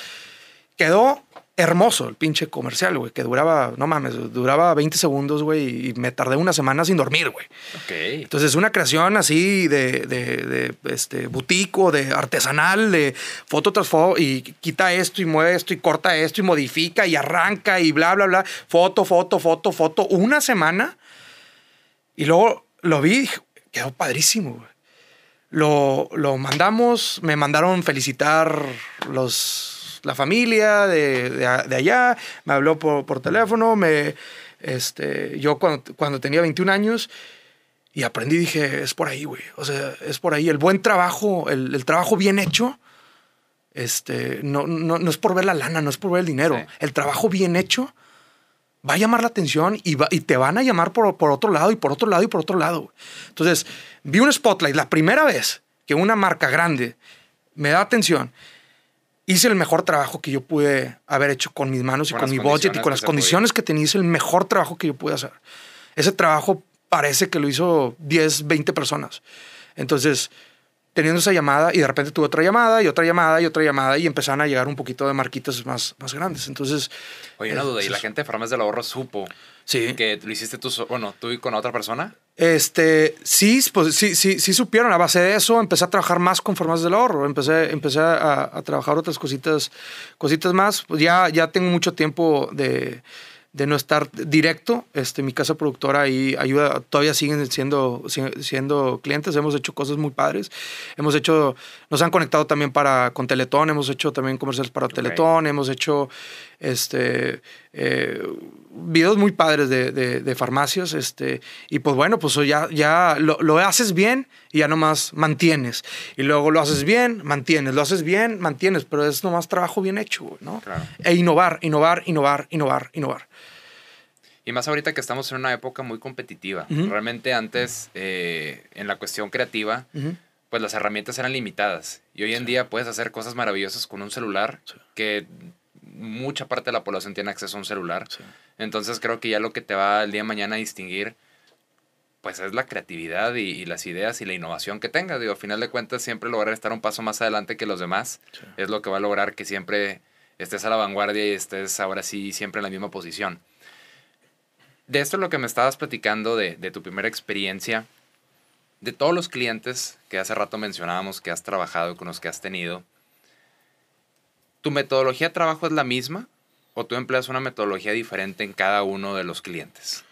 Quedó hermoso el pinche comercial, güey, que duraba, no mames, duraba 20 segundos, güey, y me tardé una semana sin dormir, güey. Ok. Entonces, una creación así de, de, de este, butico, de artesanal, de foto tras foto, y quita esto y mueve esto y corta esto y modifica y arranca y bla, bla, bla. Foto, foto, foto, foto. Una semana. Y luego lo vi y dije, quedó padrísimo, güey. Lo, lo mandamos, me mandaron felicitar los, la familia de, de, de allá, me habló por, por, teléfono, me, este, yo cuando, cuando tenía 21 años y aprendí, dije, es por ahí, güey, o sea, es por ahí, el buen trabajo, el, el trabajo bien hecho, este, no, no, no, es por ver la lana, no es por ver el dinero, sí. el trabajo bien hecho va a llamar la atención y, va, y te van a llamar por, por, otro lado y por otro lado y por otro lado. Entonces, vi un spotlight la primera vez que una marca grande me da atención. Hice el mejor trabajo que yo pude haber hecho con mis manos y con, con mi budget y con las condiciones que tenía. Hice el mejor trabajo que yo pude hacer. Ese trabajo parece que lo hizo 10, 20 personas. Entonces, teniendo esa llamada y de repente tuve otra llamada y otra llamada y otra llamada y empezaron a llegar un poquito de marquitas más, más grandes. Entonces... Oye, una duda, ¿y la gente de Farmas del Ahorro supo sí. que lo hiciste tú, bueno, tú y con otra persona? Este, sí, pues sí, sí, sí supieron. A base de eso empecé a trabajar más con Farmas del Ahorro. Empecé, empecé a, a trabajar otras cositas, cositas más. Pues ya, ya tengo mucho tiempo de de no estar directo. Este, mi casa productora ahí ayuda, todavía siguen siendo, siendo clientes. Hemos hecho cosas muy padres. Hemos hecho, nos han conectado también para, con Teletón, hemos hecho también comerciales para okay. Teletón, hemos hecho este, eh, videos muy padres de, de, de, farmacias. Este, y pues bueno, pues ya, ya lo, lo, haces bien y ya nomás mantienes. Y luego lo haces bien, mantienes. Lo haces bien, mantienes. Pero es nomás trabajo bien hecho, ¿no? Claro. E innovar, innovar, innovar, innovar, innovar. Y más ahorita que estamos en una época muy competitiva. Uh -huh. Realmente antes, eh, en la cuestión creativa, uh -huh. pues las herramientas eran limitadas. Y hoy en sí. día puedes hacer cosas maravillosas con un celular sí. que mucha parte de la población tiene acceso a un celular. Sí. Entonces creo que ya lo que te va el día de mañana a distinguir, pues es la creatividad y, y, las ideas y la innovación que tengas. Digo, a final de cuentas, siempre lograr estar un paso más adelante que los demás es lo que va a lograr que siempre estés a la vanguardia y estés ahora sí siempre en la misma posición de esto es lo que me estabas platicando de, de, tu primera experiencia, de todos los clientes que hace rato mencionábamos que has trabajado y con los que has tenido, ¿tu metodología de trabajo es la misma o tú empleas una metodología diferente en cada uno de los clientes?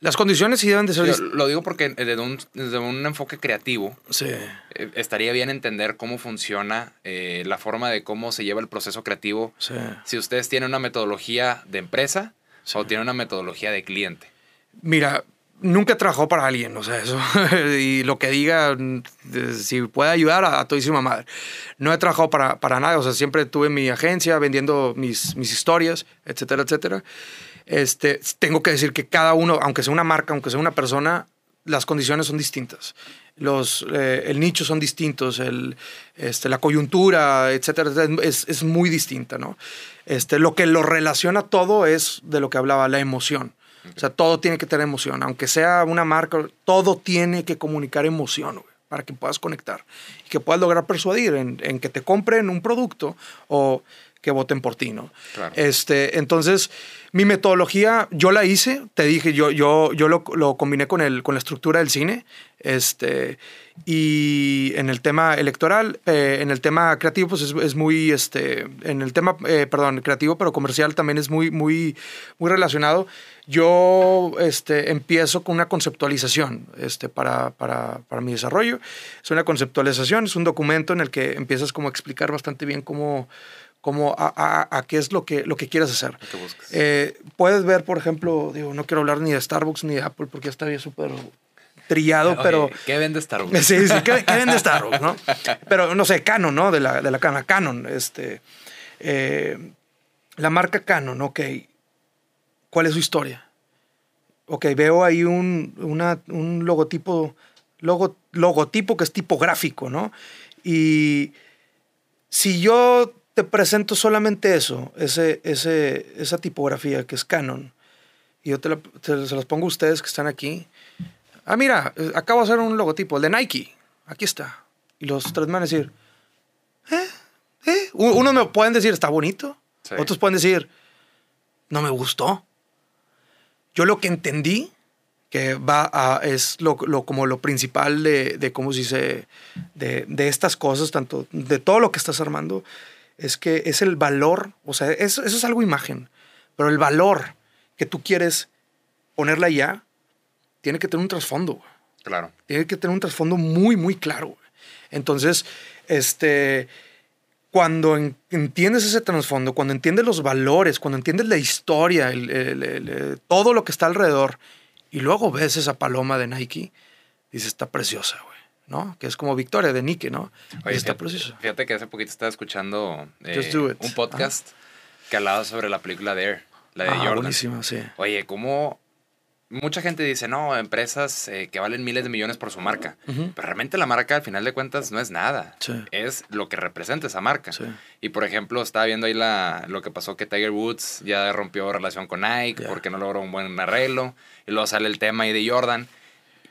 Las condiciones sí deben de ser... Yo lo digo porque desde un, desde un enfoque creativo sí. eh, estaría bien entender cómo funciona eh, la forma de cómo se lleva el proceso creativo. Sí. Si ustedes tienen una metodología de empresa Sí. ¿O tiene una metodología de cliente? Mira, nunca he trabajado para alguien, o sea, eso. y lo que diga, si puede ayudar a, a todísima madre. No he trabajado para, para nada, o sea, siempre tuve mi agencia vendiendo mis, mis historias, etcétera, etcétera. Este, tengo que decir que cada uno, aunque sea una marca, aunque sea una persona, las condiciones son distintas. Los, eh, el nicho son distintos, el, este, la coyuntura, etcétera, etcétera es, es, muy distinta, ¿no? Este, lo que lo relaciona todo es de lo que hablaba, la emoción. O sea, todo tiene que tener emoción. Aunque sea una marca, todo tiene que comunicar emoción, para que puedas conectar y que puedas lograr persuadir en que te compren un producto o que voten por ti, ¿no? Claro. Este, entonces, mi metodología, yo la hice, te dije, yo, yo, yo lo, lo combiné con, el, con la estructura del cine, este, y en el tema electoral, eh, en el tema creativo, pues es, es, muy, este, en el tema, eh, perdón, creativo, pero comercial también es muy, muy, muy relacionado. Yo este, empiezo con una conceptualización este, para, para, para mi desarrollo. Es una conceptualización, es un documento en el que empiezas como a explicar bastante bien cómo como a, a, a, qué es lo que, lo que quieres hacer. Eh, puedes ver, por ejemplo, digo, no quiero hablar ni de Starbucks ni de Apple porque ya está bien súper trillado, Oye, pero... ¿Qué vende Starbucks? Sí, sí, ¿qué, qué vende Starbucks, no? Pero, no sé, Canon, ¿no? De la, de la Canon, Canon, este... Eh, la marca Canon, ok. ¿Cuál es su historia? Ok, veo ahí un, una, un logotipo, logo, logotipo que es tipográfico, ¿no? Y si yo te presento solamente eso, ese, ese, esa tipografía que es Canon, y yo te, la, te, se los pongo a ustedes que están aquí. Ah, mira, acabo de hacer un logotipo, el de Nike. Aquí está. Y los tres me van a decir, ¿eh? ¿eh? Unos me pueden decir, está bonito. Sí. Otros pueden decir, no me gustó. Yo lo que entendí, que va a, es lo, lo, como lo principal de, de cómo se dice, de, de estas cosas, tanto de todo lo que estás armando, es que es el valor, o sea, eso, eso es algo imagen, pero el valor que tú quieres ponerla ya, tiene que tener un trasfondo. Claro. Tiene que tener un trasfondo muy, muy claro. Entonces, este, cuando en, entiendes ese trasfondo, cuando entiendes los valores, cuando entiendes la historia, el, el, el, todo lo que está alrededor, y luego ves esa paloma de Nike, dices, está preciosa, güey. ¿No? Que es como Victoria de Nike, ¿no? Oye, está preciosa. Fíjate que hace poquito estaba escuchando eh, un podcast ah. que hablaba sobre la película de Air. La de ah, Jordan. buenísima, sí. Oye, ¿cómo mucha gente dice, no, empresas eh, que valen miles de millones por su marca. Uh -huh. Pero realmente la marca, al final de cuentas, no es nada. Sí. Es lo que representa esa marca. Sí. Y por ejemplo, estaba viendo ahí la, lo que pasó que Tiger Woods ya rompió relación con Nike yeah. porque no logró un buen arreglo. Y luego sale el tema ahí de Jordan.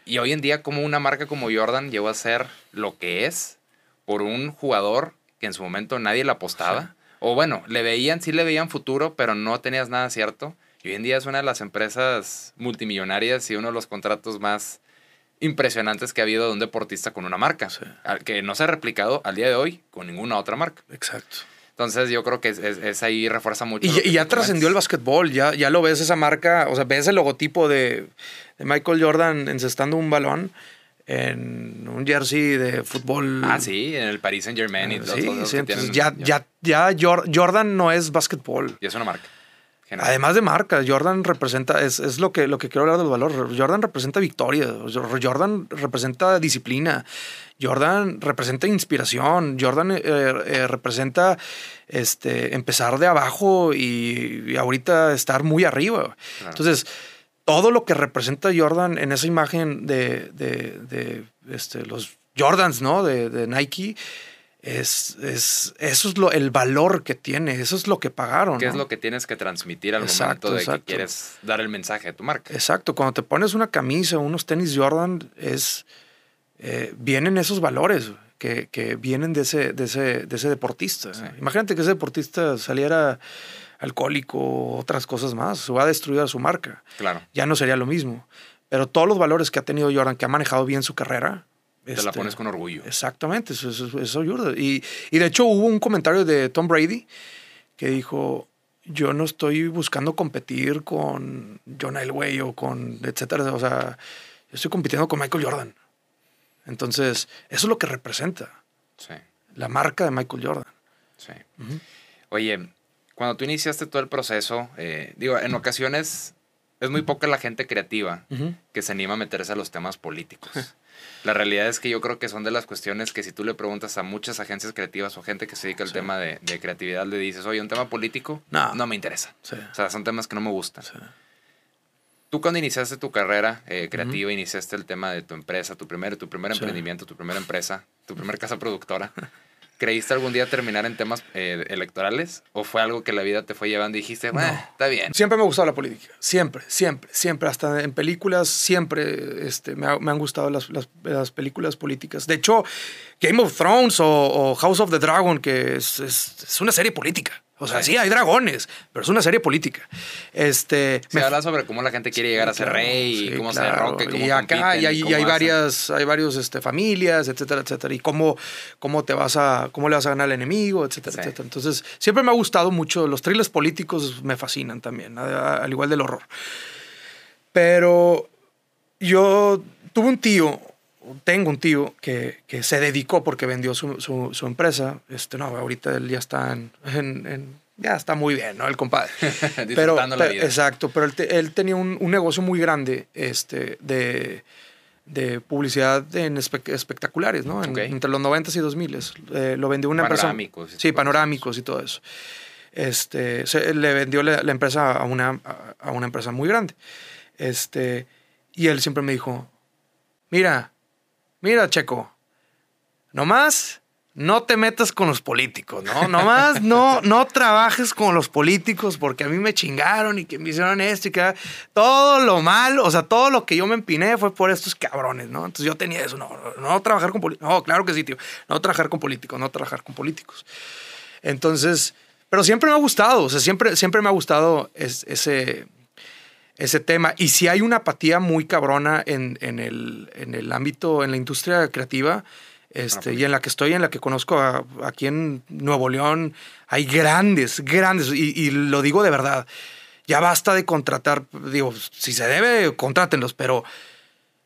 Y hoy en día, como una marca como Jordan llegó a ser lo que es por un jugador que en su momento nadie le apostaba. Sí. O bueno, le veían, sí le veían futuro, pero no tenías nada cierto. Y hoy en día es una de las empresas multimillonarias y uno de los contratos más impresionantes que ha habido de un deportista con una marca, sí. que no se ha replicado al día de hoy con ninguna otra marca. Exacto. Entonces yo creo que es, es, es ahí refuerza mucho. Y, y ya trascendió el básquetbol, ya, ya lo ves esa marca, o sea, ves el logotipo de, de Michael Jordan encestando un balón en un jersey de fútbol. Ah, sí, en el Paris Saint Germain y sí, los, sí, entonces ya, ya, ya, Jordan no es básquetbol. Y es una marca. General. Además de marca, Jordan representa, es, es, lo, que, lo que quiero hablar del valor. Jordan representa victoria, Jordan representa disciplina, Jordan representa inspiración, Jordan eh, eh, representa este, empezar de abajo y, y, ahorita estar muy arriba. Claro. Entonces, todo lo que representa Jordan en esa imagen de, de, de este, los Jordans, ¿no? De, de Nike es, es, eso es lo, el valor que tiene, eso es lo que pagaron. ¿Qué ¿no? es lo que tienes que transmitir al exacto, momento de exacto. que quieres dar el mensaje de tu marca? Exacto, cuando te pones una camisa, unos tenis Jordan, es, eh, vienen esos valores que, que, vienen de ese, de ese, de ese deportista. Sí. Imagínate que ese deportista saliera alcohólico, otras cosas más, se va a destruir a su marca. Claro. Ya no sería lo mismo. Pero todos los valores que ha tenido Jordan, que ha manejado bien su carrera, te este, la pones con orgullo. Exactamente, eso, eso, eso ayuda. Y, y, de hecho hubo un comentario de Tom Brady que dijo, yo no estoy buscando competir con John Elway o con etcétera. O sea, yo estoy compitiendo con Michael Jordan. Entonces, eso es lo que representa. Sí. La marca de Michael Jordan. Sí. Uh -huh. Oye, cuando tú iniciaste todo el proceso, eh, digo, en ocasiones es muy poca la gente creativa uh -huh. que se anima a meterse a los temas políticos. La realidad es que yo creo que son de las cuestiones que si tú le preguntas a muchas agencias creativas o gente que se dedica al sí. tema de, de, creatividad, le dices, oye, un tema político, no, no me interesa. Sí. O sea, son temas que no me gustan. Sí. Tú cuando iniciaste tu carrera eh, creativa, uh -huh. iniciaste el tema de tu empresa, tu primer, tu primer emprendimiento, tu primera empresa, tu primera casa productora. ¿Creíste algún día terminar en temas eh, electorales? ¿O fue algo que la vida te fue llevando y dijiste, bueno, está bien? Siempre me ha gustado la política. Siempre, siempre, siempre. Hasta en películas, siempre este, me, ha- me han gustado las, las- las películas políticas. De hecho, Game of Thrones o, o House of the Dragon, que es, es- es una serie política. O sea, Sí. sí, hay dragones, pero es una serie política. Este, Se me- habla sobre cómo la gente quiere llegar a ser Claro, rey y sí, cómo se claro. derroca y cómo y acá y hay, y cómo hay varias hay varios este, familias etcétera etcétera y cómo cómo te vas a cómo le vas a ganar al enemigo etcétera etcétera entonces siempre me ha gustado mucho los thrillers políticos me fascinan también al igual del horror pero yo tuve un tío tengo un tío que, que se dedicó porque vendió su, su- su empresa este no ahorita él ya está en, en- en- ya está muy bien no el compadre pero, la vida. Exacto, pero él, te- él tenía un, un negocio muy grande este, de, de publicidad en espe- espectaculares, ¿no? En- Ok. entre los 90 y 2000. Eh, lo vendió una empresa. Panorámicos y Sí, panorámicos y todo eso. Este, se- le vendió la, la empresa a una, a- a una empresa muy grande. Este, y él siempre me dijo, mira, mira, Checo, nomás no te metas con los políticos, ¿no? Nomás no, no trabajes con los políticos porque a mí me chingaron y que me hicieron esto y que todo lo malo, o sea, todo lo que yo me empiné fue por estos cabrones, ¿no? Entonces yo tenía eso, no, no, no trabajar con políticos, no, claro que sí, tío, no trabajar con políticos, no trabajar con políticos. Entonces, pero siempre me ha gustado, o sea, siempre, siempre me ha gustado es- ese, ese tema. Y si hay una apatía muy cabrona en, en el, en el ámbito, en la industria creativa, este, y en la que estoy, en la que conozco a- aquí en Nuevo León, hay grandes, grandes, y, y lo digo de verdad, ya basta de contratar, digo, si se debe, contrátenlos, pero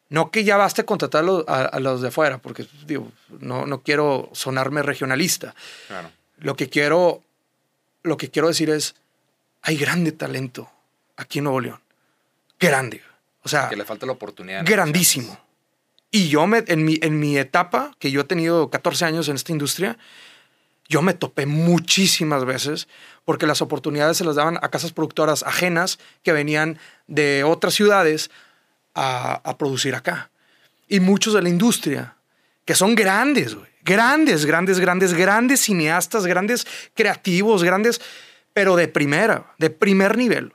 no que ya baste contratarlos a, a los de afuera, porque digo, no, no quiero sonarme regionalista. Claro. Lo que quiero, lo que quiero decir es, hay grande talento aquí en Nuevo León. Grande. O sea, Que le falta la oportunidad. ¿no? grandísimo. Y yo me, en, mi, en mi etapa, que yo he tenido 14 años en esta industria, yo me topé muchísimas veces porque las oportunidades se las daban a casas productoras ajenas que venían de otras ciudades a, a producir acá. Y muchos de la industria, que son grandes, grandes, grandes, grandes, grandes cineastas, grandes creativos, grandes, pero de primera, de primer nivel,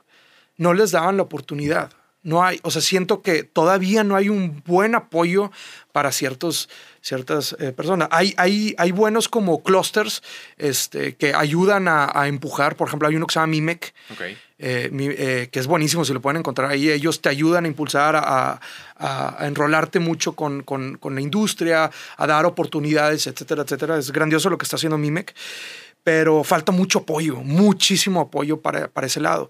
no les daban la oportunidad. No hay, o sea, siento que todavía no hay un buen apoyo para ciertos, ciertas eh, personas. Hay, hay, hay buenos como clusters este, que ayudan a, a empujar. Por ejemplo, hay uno que se llama Mimec, eh, eh, que es buenísimo, si lo pueden encontrar ahí. Ellos te ayudan a impulsar, a, a- a enrolarte mucho con, con- con la industria, a dar oportunidades, etcétera, etcétera. Es grandioso lo que está haciendo Mimec, pero falta mucho apoyo, muchísimo apoyo para, para ese lado.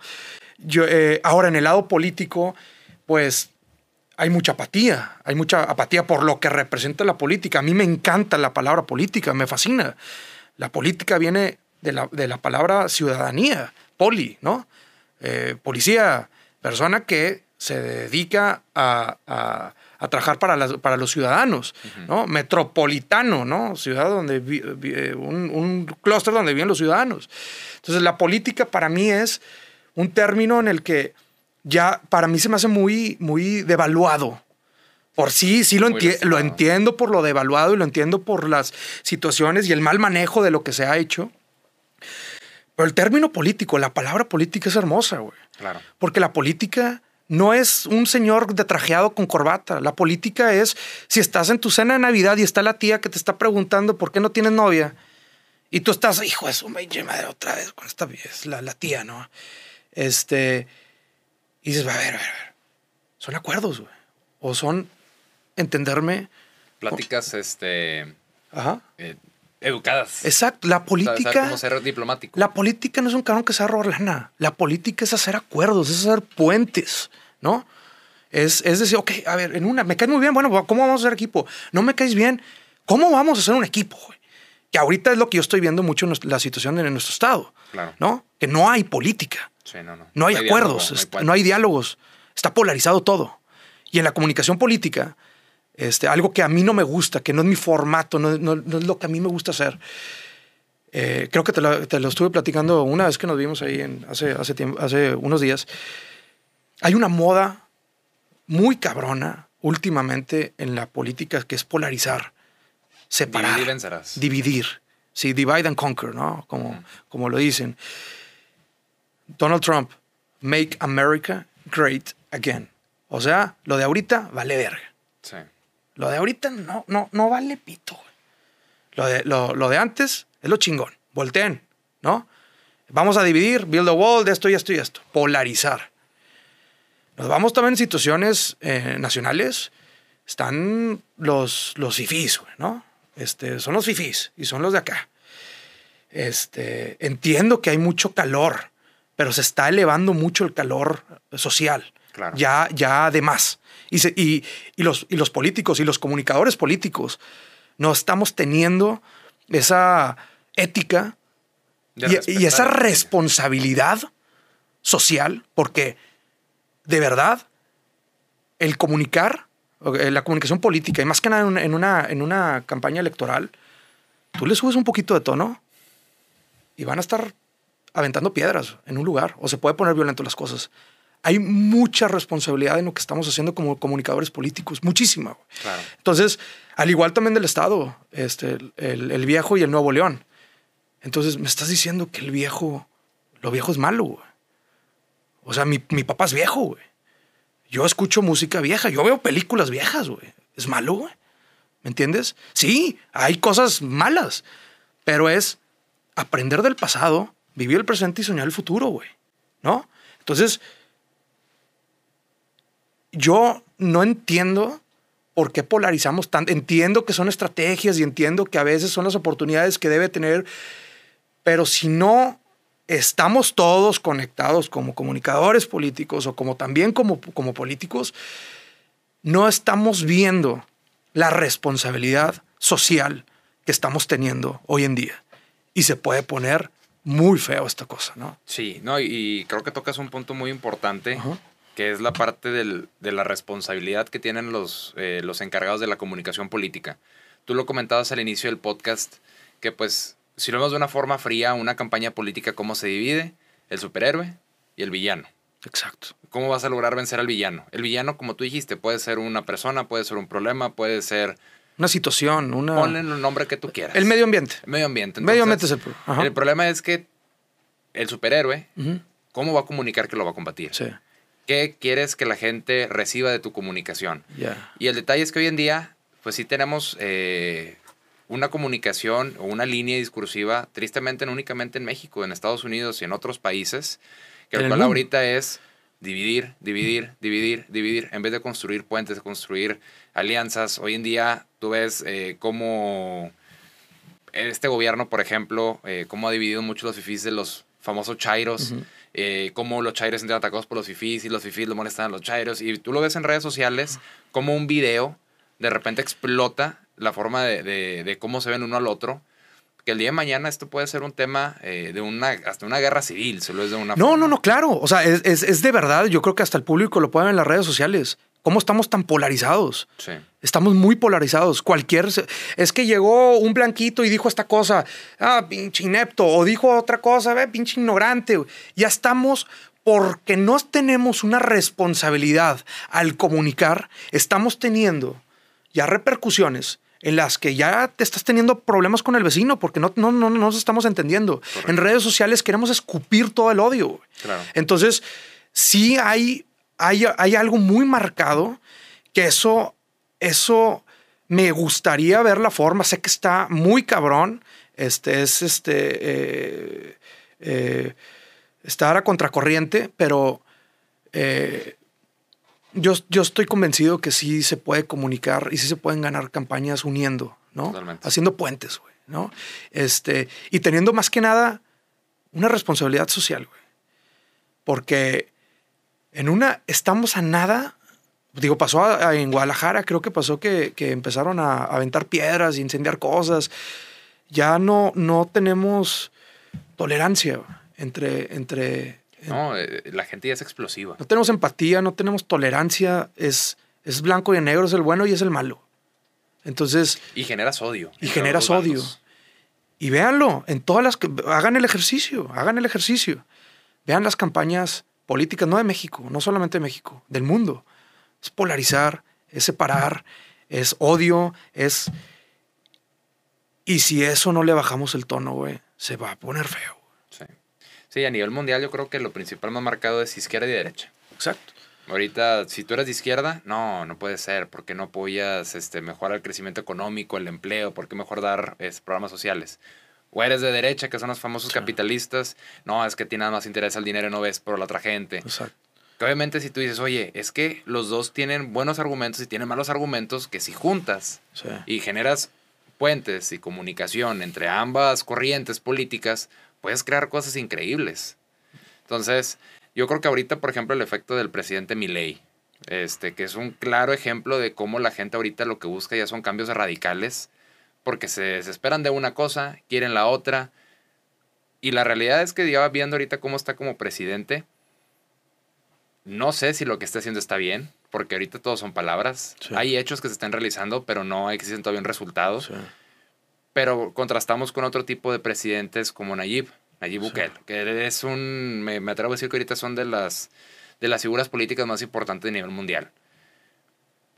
Yo, eh, ahora, en el lado político, pues hay mucha apatía, hay mucha apatía por lo que representa la política. A mí me encanta la palabra política, me fascina. La política viene de la, de la palabra ciudadanía, poli, ¿no? Eh, policía, persona que se dedica a, a- a trabajar para, las- para los ciudadanos, ¿no? Metropolitano, ¿no? Ciudad donde vi- vi- eh, un, un clúster donde viven los ciudadanos. Entonces, la política para mí es un término en el que ya para mí se me hace muy, muy devaluado. Por sí, sí lo, enti- lo entiendo por lo devaluado y lo entiendo por las situaciones y el mal manejo de lo que se ha hecho. Pero el término político, la palabra política es hermosa, güey. Claro. Porque la política no es un señor de trajeado con corbata. La política es si estás en tu cena de Navidad y está la tía que te está preguntando por qué no tienes novia. Y tú estás, hijo su pinche madre, otra vez con esta es la, la tía, ¿no? Este. Y dices, a ver, a ver, a ver. Son acuerdos, güey. O son entenderme. Pláticas, este, Ajá. eh, educadas. Exacto. La política. ser diplomático. La política no es un cabrón que sea robar lana. La política es hacer acuerdos, es hacer puentes, ¿no? Es, es decir, ok, a ver, en una, me caes muy bien, bueno, ¿cómo vamos a hacer equipo? No me caes bien, ¿cómo vamos a hacer un equipo, güey? Que ahorita es lo que yo estoy viendo mucho en la situación en nuestro estado, Claro. ¿no? Que no hay política, Sí, no, no. no hay acuerdos, no hay no diálogos, está polarizado todo. Y en la comunicación política, este, algo que a mí no me gusta, que no es mi formato, no, es lo que a mí me gusta hacer. Eh, creo que te lo, te lo estuve platicando una vez que nos vimos ahí en, hace, hace, tiempo, hace unos días. Hay una moda muy cabrona últimamente en la política que es polarizar, separar, Dividir dividir, Sí, divide and conquer, ¿no? Como, como lo dicen. Donald Trump, make America great again. O sea, lo de ahorita vale verga. Sí. Lo de ahorita no, no, no vale pito. Lo de, lo, lo de antes es lo chingón. Volteen, ¿no? Vamos a dividir, build a wall de esto y esto y esto. Polarizar. Nos vamos también en situaciones eh, nacionales. Están los, los fifís, ¿no? Este, son los fifís y son los de acá. Este, entiendo que hay mucho calor, pero se está elevando mucho el calor social. Claro. Ya, ya de más. Y, se- y- y los, y los políticos y los comunicadores políticos no estamos teniendo esa ética y, y esa responsabilidad social, porque de verdad el comunicar, eh, la comunicación política, y más que nada en una, en una, en una campaña electoral, tú le subes un poquito de tono y van a estar aventando piedras en un lugar, o se puede poner violento las cosas. Hay mucha responsabilidad en lo que estamos haciendo como comunicadores políticos, muchísima. Claro. Entonces, al igual también del Estado, este, el, el viejo y el Nuevo León. Entonces, me estás diciendo que el viejo, lo viejo es malo, güey. O sea, mi, mi papá es viejo, güey. Yo escucho música vieja, yo veo películas viejas, güey. Es malo, güey. ¿Me entiendes? Sí, hay cosas malas, pero es aprender del pasado, vivir el presente y soñar el futuro, güey. ¿No? Entonces, yo no entiendo por qué polarizamos tanto. Entiendo que son estrategias y entiendo que a veces son las oportunidades que debe tener, pero si no estamos todos conectados como comunicadores políticos o como también como, como políticos, no estamos viendo la responsabilidad social que estamos teniendo hoy en día. Y se puede poner muy feo esta cosa, ¿no? Sí, no, y, creo que tocas un punto muy importante, Ajá. que es la parte del- de la responsabilidad que tienen los, eh, los encargados de la comunicación política. Tú lo comentabas al inicio del podcast, que pues, si lo vemos de una forma fría, una campaña política, ¿cómo se divide? El superhéroe y el villano. Exacto. ¿Cómo vas a lograr vencer al villano? El villano, como tú dijiste, puede ser una persona, puede ser un problema, puede ser... Una situación, una... Ponle el nombre que tú quieras. El medio ambiente. El medio ambiente. medio ambiente es el... pro- Ajá. El problema es que el superhéroe. ¿cómo va a comunicar que lo va a combatir? Sí, ¿Qué quieres que la gente reciba de tu comunicación? Y el detalle es que hoy en día, pues sí tenemos eh, una comunicación o una línea discursiva, tristemente no únicamente en México, en Estados Unidos y en otros países, que el cual mundo. ahorita es dividir, dividir, dividir, dividir, en vez de construir puentes, de construir alianzas. Hoy en día tú ves eh, cómo este gobierno, por ejemplo, eh, cómo ha dividido mucho los fifís de los famosos chairos, eh, cómo los chairos entran atacados por los fifís y los fifís lo molestan a los chairos. Y tú lo ves en redes sociales, como un video de repente explota la forma de, de- de cómo se ven uno al otro. Que el día de mañana esto puede ser un tema eh, de una, hasta una guerra civil, solo es de una No, forma. no, no, claro. O sea, es, es- es de verdad. Yo creo que hasta el público lo puede ver en las redes sociales. ¿Cómo estamos tan polarizados? Sí. Estamos muy polarizados. Cualquier. Es que llegó un blanquito y dijo esta cosa. Ah, pinche inepto. O dijo otra cosa, ve, pinche ignorante. Ya estamos. Porque no tenemos una responsabilidad al comunicar, estamos teniendo ya repercusiones en las que ya te estás teniendo problemas con el vecino porque no, no, no, no nos estamos entendiendo. Correcto. En redes sociales queremos escupir todo el odio. Claro. Entonces, sí hay, hay, hay algo muy marcado que eso, eso me gustaría ver la forma. Sé que está muy cabrón. Este es este. eh, eh, estar a contracorriente, pero eh, yo, yo estoy convencido que sí se puede comunicar y sí se pueden ganar campañas uniendo, ¿no? Totalmente. Haciendo puentes, güey, ¿no? Este, y teniendo más que nada una responsabilidad social, güey. Porque en una, estamos a nada. Digo, pasó a- a- en Guadalajara, creo que pasó que, que empezaron a, a aventar piedras y incendiar cosas. Ya no, no tenemos tolerancia entre, entre, No, eh, la gente ya es explosiva. no tenemos empatía, no tenemos tolerancia. Es, es blanco y el negro, es el bueno y es el malo. Entonces, Y generas odio. Y generas odio. bandos. y véanlo, en todas las hagan el ejercicio, hagan el ejercicio. Vean las campañas políticas, no de México, no solamente de México, del mundo. Es polarizar, es separar, es odio, es Y si eso no le bajamos el tono, güey, se va a poner feo. Sí. sí, a nivel mundial yo creo que lo principal más marcado es izquierda y derecha. Exacto. Ahorita, si tú eres de izquierda, no, no puede ser, porque no apoyas este, mejorar el crecimiento económico, el empleo, ¿por qué mejor dar es, programas sociales? O eres de derecha, que son los famosos capitalistas, no, es que tiene más interés al dinero y no ves por la otra gente. Exacto. Que obviamente si tú dices, oye, es que los dos tienen buenos argumentos y tienen malos argumentos, que si juntas Sí. y generas puentes y comunicación entre ambas corrientes políticas, puedes crear cosas increíbles. Entonces, yo creo que ahorita, por ejemplo, el efecto del presidente Milei, este, que es un claro ejemplo de cómo la gente ahorita lo que busca ya son cambios radicales, porque se desesperan de una cosa, quieren la otra, y la realidad es que ya viendo ahorita cómo está como presidente, no sé si lo que está haciendo está bien, porque ahorita todo son palabras. Sí. Hay hechos que se están realizando, pero no existen todavía un resultado. Sí. Pero contrastamos con otro tipo de presidentes como Nayib, Nayib Sí. Bukele, que es un, me, me atrevo a decir que ahorita son de las, de las figuras políticas más importantes a nivel mundial.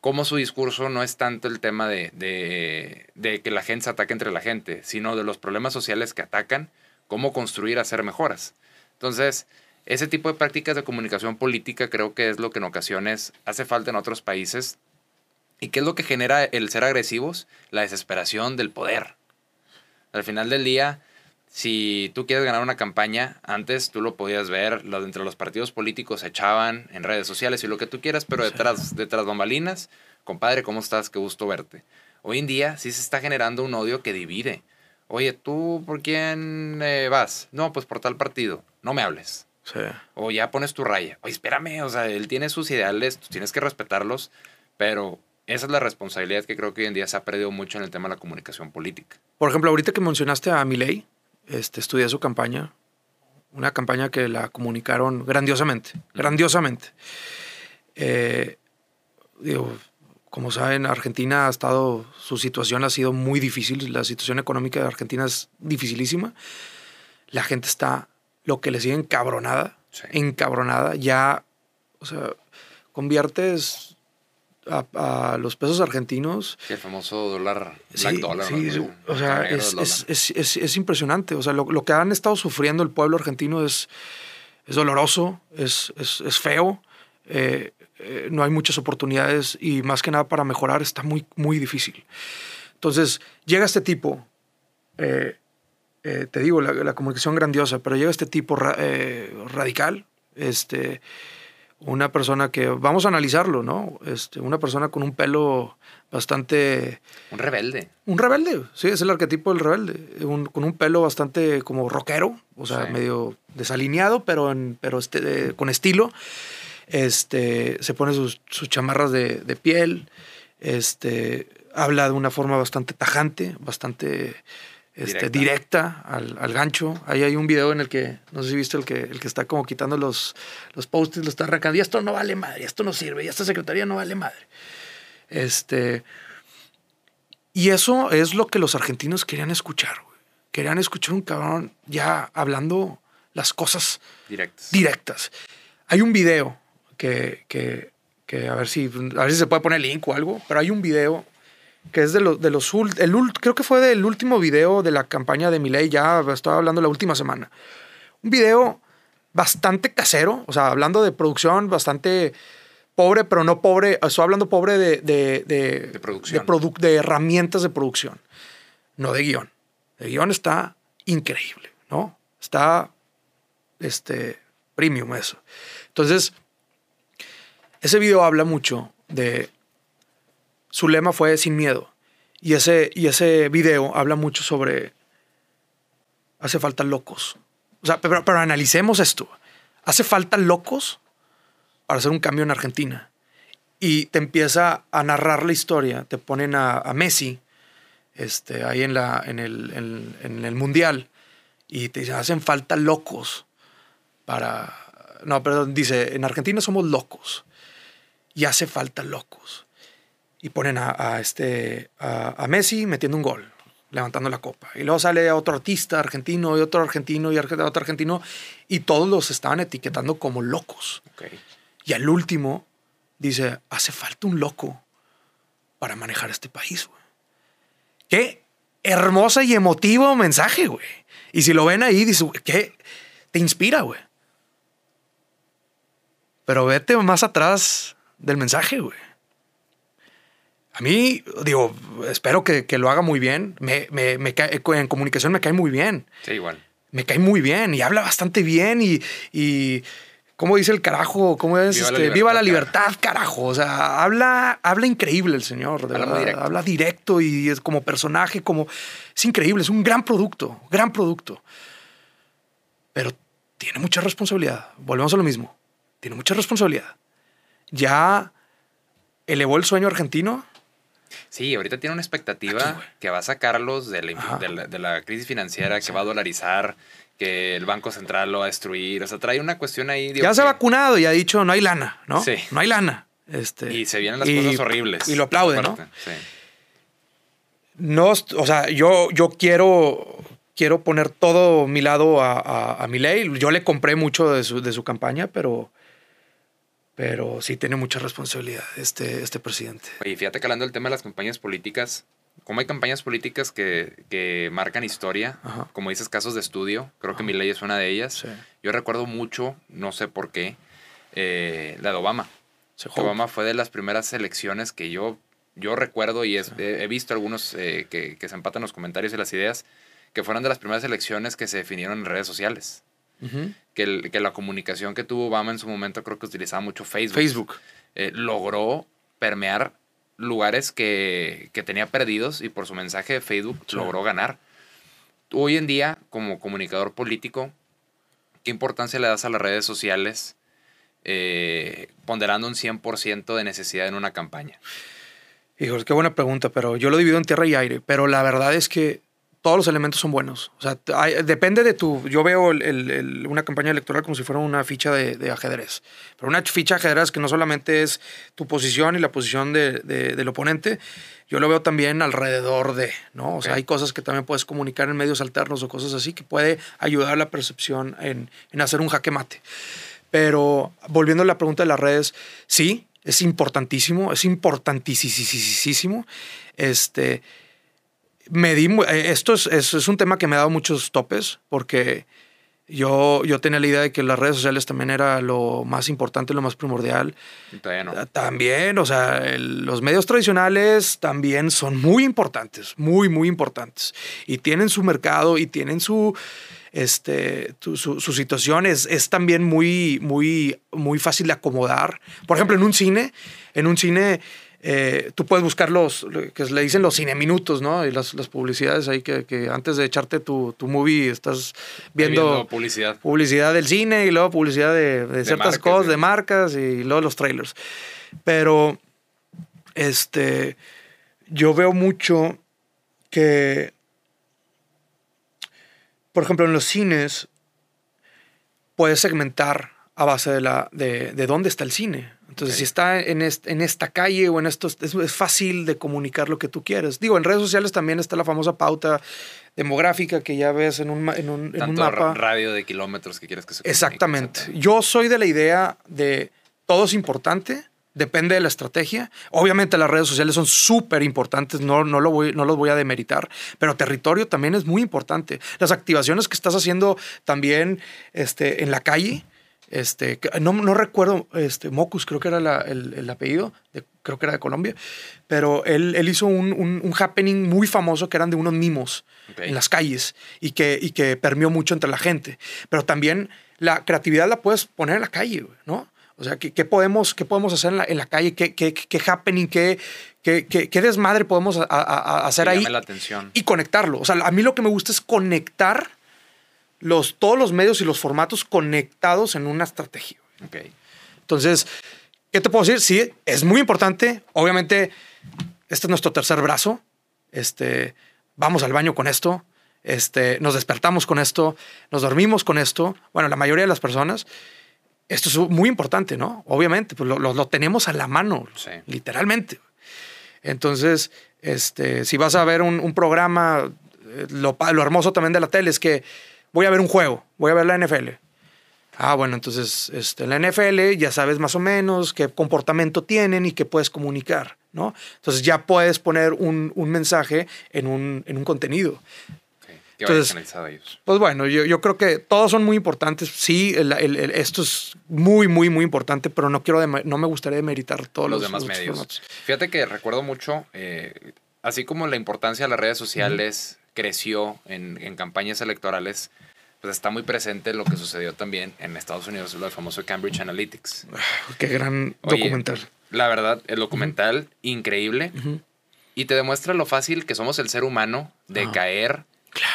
Como su discurso no es tanto el tema de, de, de que la gente se ataque entre la gente, sino de los problemas sociales que atacan, cómo construir, hacer mejoras. Entonces, ese tipo de prácticas de comunicación política creo que es lo que en ocasiones hace falta en otros países. ¿Y qué es lo que genera el ser agresivos? La desesperación del poder. Al final del día, si tú quieres ganar una campaña, antes tú lo podías ver, los, entre los partidos políticos se echaban en redes sociales y lo que tú quieras, pero detrás, detrás bambalinas, compadre, ¿cómo estás? Qué gusto verte. Hoy en día sí se está generando un odio que divide. Oye, ¿tú por quién eh, vas? No, pues por tal partido. No me hables. Sí. O ya pones tu raya. Oye, espérame, o sea, él tiene sus ideales, tú tienes que respetarlos, pero esa es la responsabilidad que creo que hoy en día se ha perdido mucho en el tema de la comunicación política. Por ejemplo, ahorita que mencionaste a Milei, este, estudié su campaña, una campaña que la comunicaron grandiosamente, grandiosamente. Eh, digo, como saben, Argentina ha estado, su situación ha sido muy difícil, la situación económica de Argentina es dificilísima. La gente está, lo que le sigue encabronada, Sí. encabronada, ya, o sea, conviertes a, a los pesos argentinos Sí, el famoso dólar, black Sí, dollar. sí, ¿no? o sea, es, es, es- es- es impresionante. O sea, lo, lo que han estado sufriendo el pueblo argentino es, es doloroso, es, es, es feo. eh, eh, no hay muchas oportunidades y más que nada para mejorar está muy, muy difícil. Entonces, llega este tipo, eh, eh, te digo, la, la comunicación grandiosa, pero llega este tipo ra- eh, radical, este, una persona que, vamos a analizarlo, ¿no? Este, una persona con un pelo bastante Un rebelde. un rebelde, sí, es el arquetipo del rebelde. Un- con un pelo bastante como rockero, o sea, Sí. medio desalineado, pero, en, pero este, con estilo. Este, se pone sus, sus chamarras de, de piel, este, habla de una forma bastante tajante, bastante este, Directa. directa, al, al gancho. Ahí hay un video en el que, no sé si viste el que, el que está como quitando los, los post-its, lo está arrancando. Y esto no vale madre, esto no sirve, y esta secretaría no vale madre. Este, y eso es lo que los argentinos querían escuchar, güey. Querían escuchar un cabrón ya hablando las cosas Directos. directas. Hay un video que, que, que a, ver si, a ver si se puede poner link o algo, pero hay un video que es de, los de los el creo que fue del último video de la campaña de Milei, ya estaba hablando la última semana. Un video bastante casero, o sea, hablando de producción bastante pobre, pero no pobre, estoy hablando pobre de, de, de, De producción. de, produ- de herramientas de producción, no de guion. El guion está increíble, ¿no? Está este, premium eso. Entonces, ese video habla mucho de... Su lema fue sin miedo. Y ese, y ese video habla mucho sobre... Hace falta locos. O sea, pero, analicemos esto. Hace falta locos para hacer un cambio en Argentina. Y te empieza a narrar la historia. Te ponen a, a Messi este, ahí en, la, en, el, en- en el Mundial. Y te dicen, hacen falta locos para... No, perdón, dice, en Argentina somos locos. Y hace falta locos. Y ponen a, a este, a, a Messi metiendo un gol, levantando la copa. Y luego sale otro artista argentino y otro argentino y otro argentino. Y todos los estaban etiquetando como locos. Y al último dice, hace falta un loco para manejar este país. güey. Que hermosa y emotivo mensaje, güey. Y si lo ven ahí, dice, ¿qué? Te inspira, güey. Pero vete más atrás del mensaje, güey. A mí, digo, espero que, lo haga muy bien. Me, me, cae, en comunicación me cae muy bien. Sí, igual. Me cae muy bien y habla bastante bien y, y ¿cómo dice el carajo? ¿Cómo es? Viva, la, este, libertad, Viva la libertad, carajo. O sea, habla, habla increíble el señor. habla, directo. habla directo y es como personaje, como... Es increíble, es un gran producto, gran producto. Pero tiene mucha responsabilidad. Volvemos a lo mismo. Tiene mucha responsabilidad. Ya elevó el sueño argentino Sí, ahorita tiene una expectativa que va a sacarlos de la, crisis financiera, que va a dolarizar, que el Banco Central lo va a destruir. O sea, trae una cuestión ahí. ya se ha vacunado y ha dicho no hay lana, ¿no? Sí. No hay lana. Este, y se vienen las cosas horribles. Y lo aplauden, ¿no? Sí. No, o sea, yo, yo quiero, quiero poner todo mi lado a, a, mi ley. Yo le compré mucho de su, de su campaña, pero pero sí tiene mucha responsabilidad este, este presidente. Y fíjate que hablando del tema de las campañas políticas, como hay campañas políticas que, que marcan historia, como dices, casos de estudio, creo que mi ley es una de ellas. Yo recuerdo mucho, no sé por qué, eh, la de Obama. Obama fue de las primeras elecciones que yo, yo recuerdo y he, visto algunos eh, que, que se empatan los comentarios y las ideas, que fueron de las primeras elecciones que se definieron en redes sociales que, que, la comunicación que tuvo Obama en su momento creo que utilizaba mucho Facebook. Facebook. Eh, logró permear lugares que, que, tenía perdidos y por su mensaje de Facebook logró ganar. Hoy en día, como comunicador político, ¿qué importancia le das a las redes sociales eh, ponderando un 100% de necesidad en una campaña? Hijos, qué buena pregunta, pero yo lo divido en tierra y aire. Pero la verdad es que todos los elementos son buenos. O sea, depende de tu. Yo veo una campaña electoral como si fuera una ficha de, ajedrez. Pero una ficha de ajedrez que no solamente es tu posición y la posición del oponente, yo lo veo también alrededor de, ¿no? O sea, hay cosas que también puedes comunicar en medios alternos o cosas así que puede ayudar a la percepción en, en hacer un jaque mate. Pero volviendo a la pregunta de las redes, sí, es importantísimo, es importantísimo. Este me di, eh, esto es, es, un tema que me ha dado muchos topes porque yo, yo tenía la idea de que las redes sociales también era lo más importante, lo más primordial. Ah, también, o sea, los medios tradicionales también son muy importantes, muy, muy importantes. Y tienen su mercado y tienen su, este, su, su, situación. Es, es, también muy, muy, muy fácil de acomodar. Por ejemplo, en un cine, en un cine eh, tú puedes buscar los, que le dicen los cine minutos, ¿no? Y las, las publicidades ahí que, que, antes de echarte tu, tu movie estás viendo, publicidad. publicidad del cine y luego publicidad de, de ciertas cosas, de marcas y luego los trailers. Pero, este, yo veo mucho que, por ejemplo, en los cines puedes segmentar a base de, la, de, de dónde está el cine. Entonces, si está en, en, esta calle o en estos, es, es, fácil de comunicar lo que tú quieres. Digo, en redes sociales también está la famosa pauta demográfica que ya ves en un, en un, en un mapa. radio de kilómetros que quieres que se Exactamente. Yo soy de la idea de todo es importante, depende de la estrategia. Obviamente las redes sociales son súper importantes, no, no, lo voy, no los voy a demeritar, pero territorio también es muy importante. Las activaciones que estás haciendo también este, en la calle este, no, no recuerdo, este, Mocus creo que era el, apellido, creo que era de Colombia, pero él, él hizo un, un, happening muy famoso que eran de unos mimos en las calles y que, y que permeó mucho entre la gente. Pero también la creatividad la puedes poner en la calle, ¿no? O sea, ¿qué, qué podemos, qué podemos hacer en la, en la calle? ¿Qué, qué, qué happening? ¿Qué, desmadre podemos hacer ahí? La atención. Y conectarlo. O sea, a mí lo que me gusta es conectar los, todos los medios y los formatos conectados en una estrategia. Okay. Entonces, ¿qué te puedo decir? Sí, es muy importante. Obviamente, este es nuestro tercer brazo. Este, vamos al baño con esto. Este, nos despertamos con esto, nos dormimos con esto. Bueno, la mayoría de las personas. Esto es muy importante, ¿no? Obviamente, pues lo, lo, tenemos a la mano, literalmente. Entonces, este, si vas a ver un, un programa, eh, lo, lo hermoso también de la tele es que voy a ver un juego, voy a ver la NFL. Ah, bueno, entonces este, la NFL ya sabes más o menos qué comportamiento tienen y qué puedes comunicar. ¿no? Entonces ya puedes poner un, un mensaje en un, en un contenido. Vaya Entonces- a ellos. Pues bueno, yo, yo creo que todos son muy importantes. Sí, el- el- el- esto es muy, muy, muy importante, pero no quiero no me gustaría demeritar todos los los, demás medios. formatos. Fíjate que recuerdo mucho, eh, así como la importancia de las redes sociales creció en, en campañas electorales, pues está muy presente lo que sucedió también en Estados Unidos, lo del famoso Cambridge Analytics. Qué gran Oye, documental. La verdad, el documental increíble Ujú. y te demuestra lo fácil que somos el ser humano de Ah, caer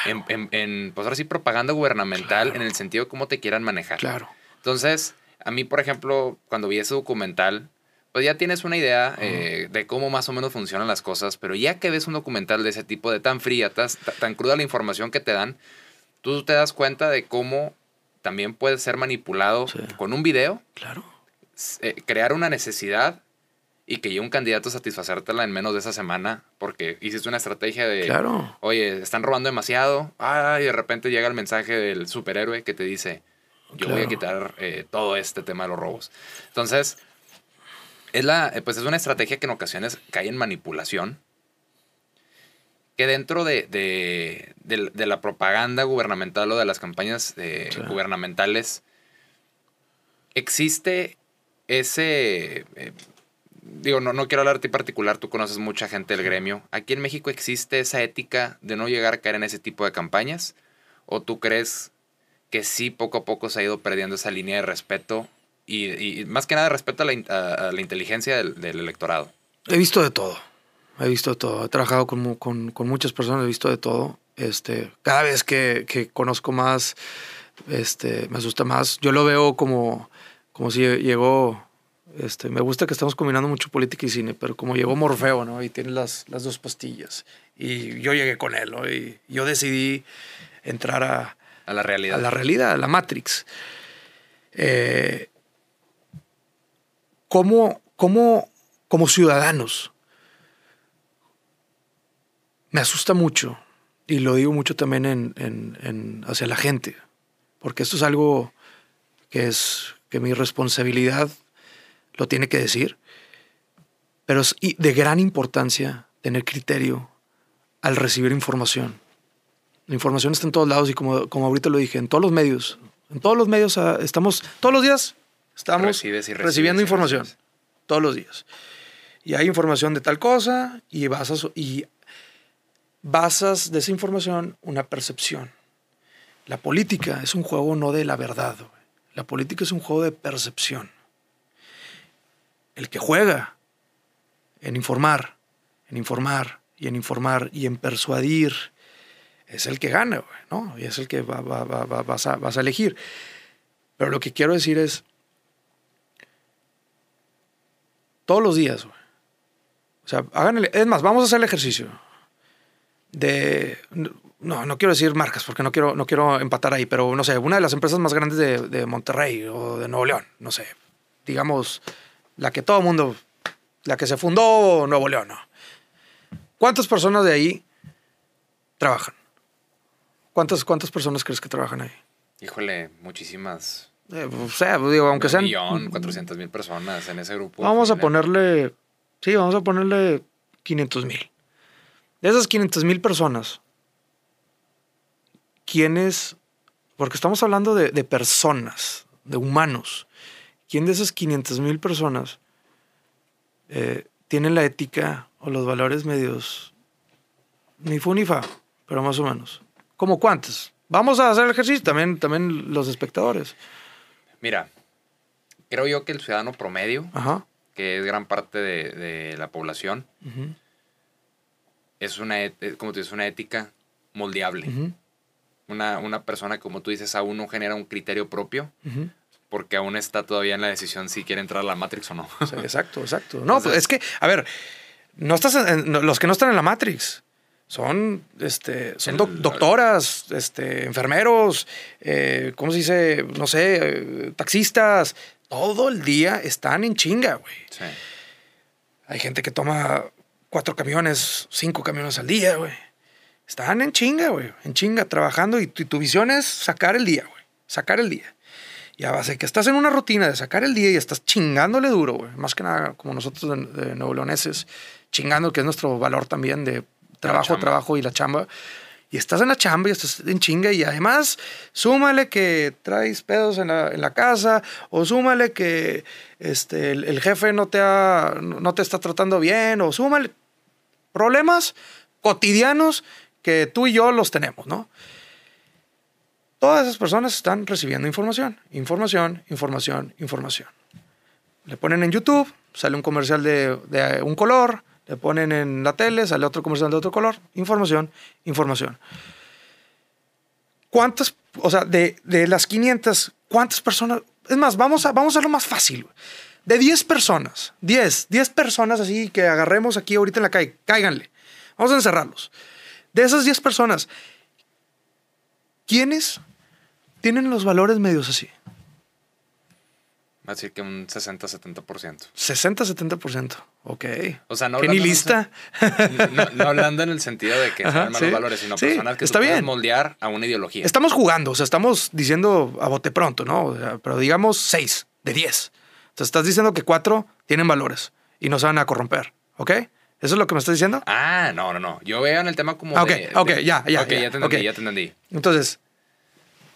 en, en, en, pues ahora sí, propaganda gubernamental Claro. en el sentido de cómo te quieran manejar. Claro. Entonces, a mí, por ejemplo, cuando vi ese documental, pues ya tienes una idea eh, de cómo más o menos funcionan las cosas, pero ya que ves un documental de ese tipo, de tan fría, tas- ta- tan, cruda la información que te dan, tú te das cuenta de cómo también puede ser manipulado Sí. con un video, Claro. eh, crear una necesidad y que llegue un candidato a satisfacértela en menos de esa semana porque hiciste una estrategia de, Claro. oye, están robando demasiado, ah, y de repente llega el mensaje del superhéroe que te dice, yo voy a quitar eh, todo este tema de los robos. Entonces, es, la, eh, pues es una estrategia que en ocasiones cae en manipulación, que dentro de, de- de- de la propaganda gubernamental o de las campañas eh, Sí. gubernamentales, existe ese... eh, digo, no, no quiero hablar de ti particular, tú conoces mucha gente del gremio. ¿Aquí en México existe esa ética de no llegar a caer en ese tipo de campañas? ¿O tú crees que sí poco a poco se ha ido perdiendo esa línea de respeto y, y más que nada respeto a la, a- a la inteligencia del, del electorado? He visto de todo. He visto de todo. He trabajado con, con, con muchas personas, he visto de todo. Este, cada vez que, que conozco más, este, me asusta más. Yo lo veo como, como si llegó. Este, me gusta que estamos combinando mucho política y cine, pero como llegó Morfeo, ¿no? Y tiene las, las dos pastillas. Y yo llegué con él, ¿no? Y yo decidí entrar a, A la realidad. a la realidad, a la Matrix. Eh, ¿cómo, cómo, como ciudadanos, me asusta mucho, y lo digo mucho también en, en- hacia la gente, porque esto es algo que es que mi responsabilidad lo tiene que decir, pero es de gran importancia tener criterio al recibir información. La información está en todos lados y como, como ahorita lo dije, en todos los medios. En todos los medios ah, estamos, todos los días estamos Recibes recibes recibiendo información. Todos los días. Y hay información de tal cosa y basas, y basas de esa información una percepción. La política es un juego no de la verdad. La política es un juego de percepción. El que juega en informar, en informar y en informar y en persuadir es el que gana, ¿no? Y es el que va- va- va- va- vas, a, vas a elegir. Pero lo que quiero decir es, todos los días, güey. O sea, hagan el, es más, vamos a hacer el ejercicio de, no, no quiero decir marcas porque no quiero, no quiero empatar ahí, pero no sé, una de las empresas más grandes de, de Monterrey o de Nuevo León, no sé, digamos, la que todo el mundo, la que se fundó Nuevo León, ¿no? ¿Cuántas personas de ahí trabajan? ¿Cuántas, cuántas personas crees que trabajan ahí? Híjole, muchísimas. Eh, o sea, digo, aunque un sean... millón, cuatrocientas mil personas en ese grupo. Vamos a ponerle, sí, vamos a ponerle 500 mil. De esas 500 mil personas, ¿quiénes? Porque estamos hablando de, de personas, de humanos. ¿Quién de esas 500 mil personas eh, tiene la ética o los valores medios ni fu ni fa, pero más o menos? ¿Cómo cuántos? Vamos a hacer el ejercicio, también, también los espectadores. Mira, creo yo que el ciudadano promedio, Ajá. que es gran parte de, de la población, es una, eh, como tú dices, una ética moldeable. Una, una persona, como tú dices, aún no genera un criterio propio, porque aún está todavía en la decisión si quiere entrar a la Matrix o no. Sí, exacto, exacto. No, Entonces- pues es que, a ver, no estás en- los que no están en la Matrix son, este, son doc- doctoras, este, enfermeros, eh, ¿cómo se dice? No sé, eh, taxistas. Todo el día están en chinga, güey. Sí. Hay gente que toma cuatro camiones, cinco camiones al día, güey. Están en chinga, güey. En chinga, trabajando y tu, tu visión es sacar el día, güey. Sacar el día. Va a ser que estás en una rutina de sacar el día y estás chingándole duro, güey. Más que nada, como nosotros de, de Nuevo Leoneses, chingando, que es nuestro valor también de trabajo, trabajo y la chamba. Y estás en la chamba y estás en chinga y además súmale que traes pedos en la, en la casa o súmale que este, el, el jefe no te, ha, no te está tratando bien o súmale problemas cotidianos que tú y yo los tenemos, ¿no? Todas esas personas están recibiendo información, información, información, información. Le ponen en YouTube, sale un comercial de, de un color, le ponen en la tele, sale otro comercial de otro color, información, información. ¿Cuántas, o sea, de, de las 500, cuántas personas? Es más, vamos a, vamos a hacerlo más fácil. De 10 personas, 10, 10 personas así que agarremos aquí ahorita en la calle, cáiganle. Vamos a encerrarlos. De esas 10 personas, ¿quiénes tienen los valores medios así? Va a decir que un 60-70%. 60, 70%. Ok. O sea, no ¿Qué ni lista? No, no hablando en el sentido de que Ajá, sean malos sí. valores, sino Sí, personas que está puedes bien. moldear a una ideología. Estamos jugando, o sea, estamos diciendo a bote pronto, ¿no? O sea, pero digamos 6 de 10. O sea, estás diciendo que 4 tienen valores y no se van a corromper, ¿ok? ¿Eso es lo que me estás diciendo? Ah, no, no, no. Yo veo en el tema como Ah, ok, de... ok, de- ya, ya, Ok, ya, ya te entendí, ok. ya te entendí. Entonces,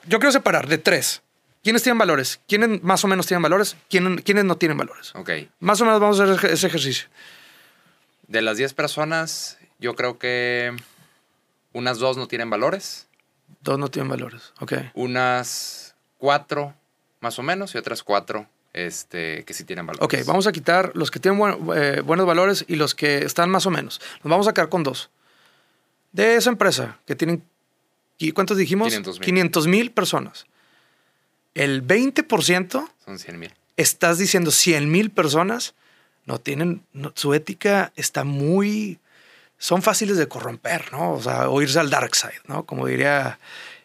yo quiero separar de 3. ¿Quiénes tienen valores? ¿Quiénes más o menos tienen valores? ¿Quiénes, quiénes no tienen valores? Ok. Más o menos vamos a hacer ese- ejercicio. De las 10 personas, yo creo que unas dos no tienen valores, Dos no tienen valores, ok. unas cuatro más o menos y otras cuatro este, que sí tienen valores. Ok, vamos a quitar los que tienen buen- eh, buenos valores y los que están más o menos. Nos vamos a quedar con dos. De esa empresa que tienen, ¿y ¿cuántos dijimos? 500,000. 500 mil personas. El 20% Son 100 mil. estás diciendo 100 mil personas no tienen, no- su ética está muy, son fáciles de corromper, ¿no? O sea, o irse al dark side, ¿no? Como diría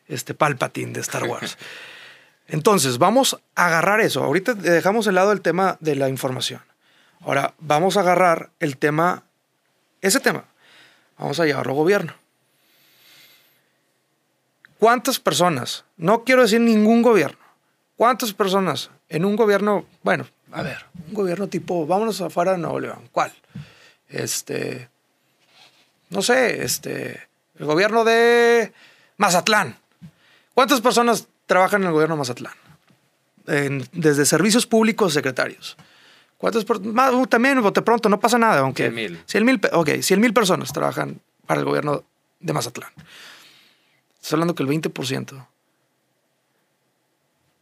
este Palpatine de Star Wars. Entonces, vamos a agarrar eso. Ahorita dejamos de lado el tema de la información. Ahora, vamos a agarrar el tema, ese tema, vamos a llevarlo a gobierno. ¿Cuántas personas, no quiero decir ningún gobierno, cuántas personas en un gobierno, bueno, a ver, un gobierno tipo, vámonos afuera de Nuevo León, ¿cuál? Este, no sé, este, el gobierno de Mazatlán. ¿Cuántas personas trabajan en el gobierno de Mazatlán? En- desde servicios públicos, secretarios. ¿Cuántas per- más, uh, también, bote pronto, no pasa nada, aunque... 100,000. 100 mil. Ok, 100 mil personas trabajan para el gobierno de Mazatlán. Estoy hablando que el 20%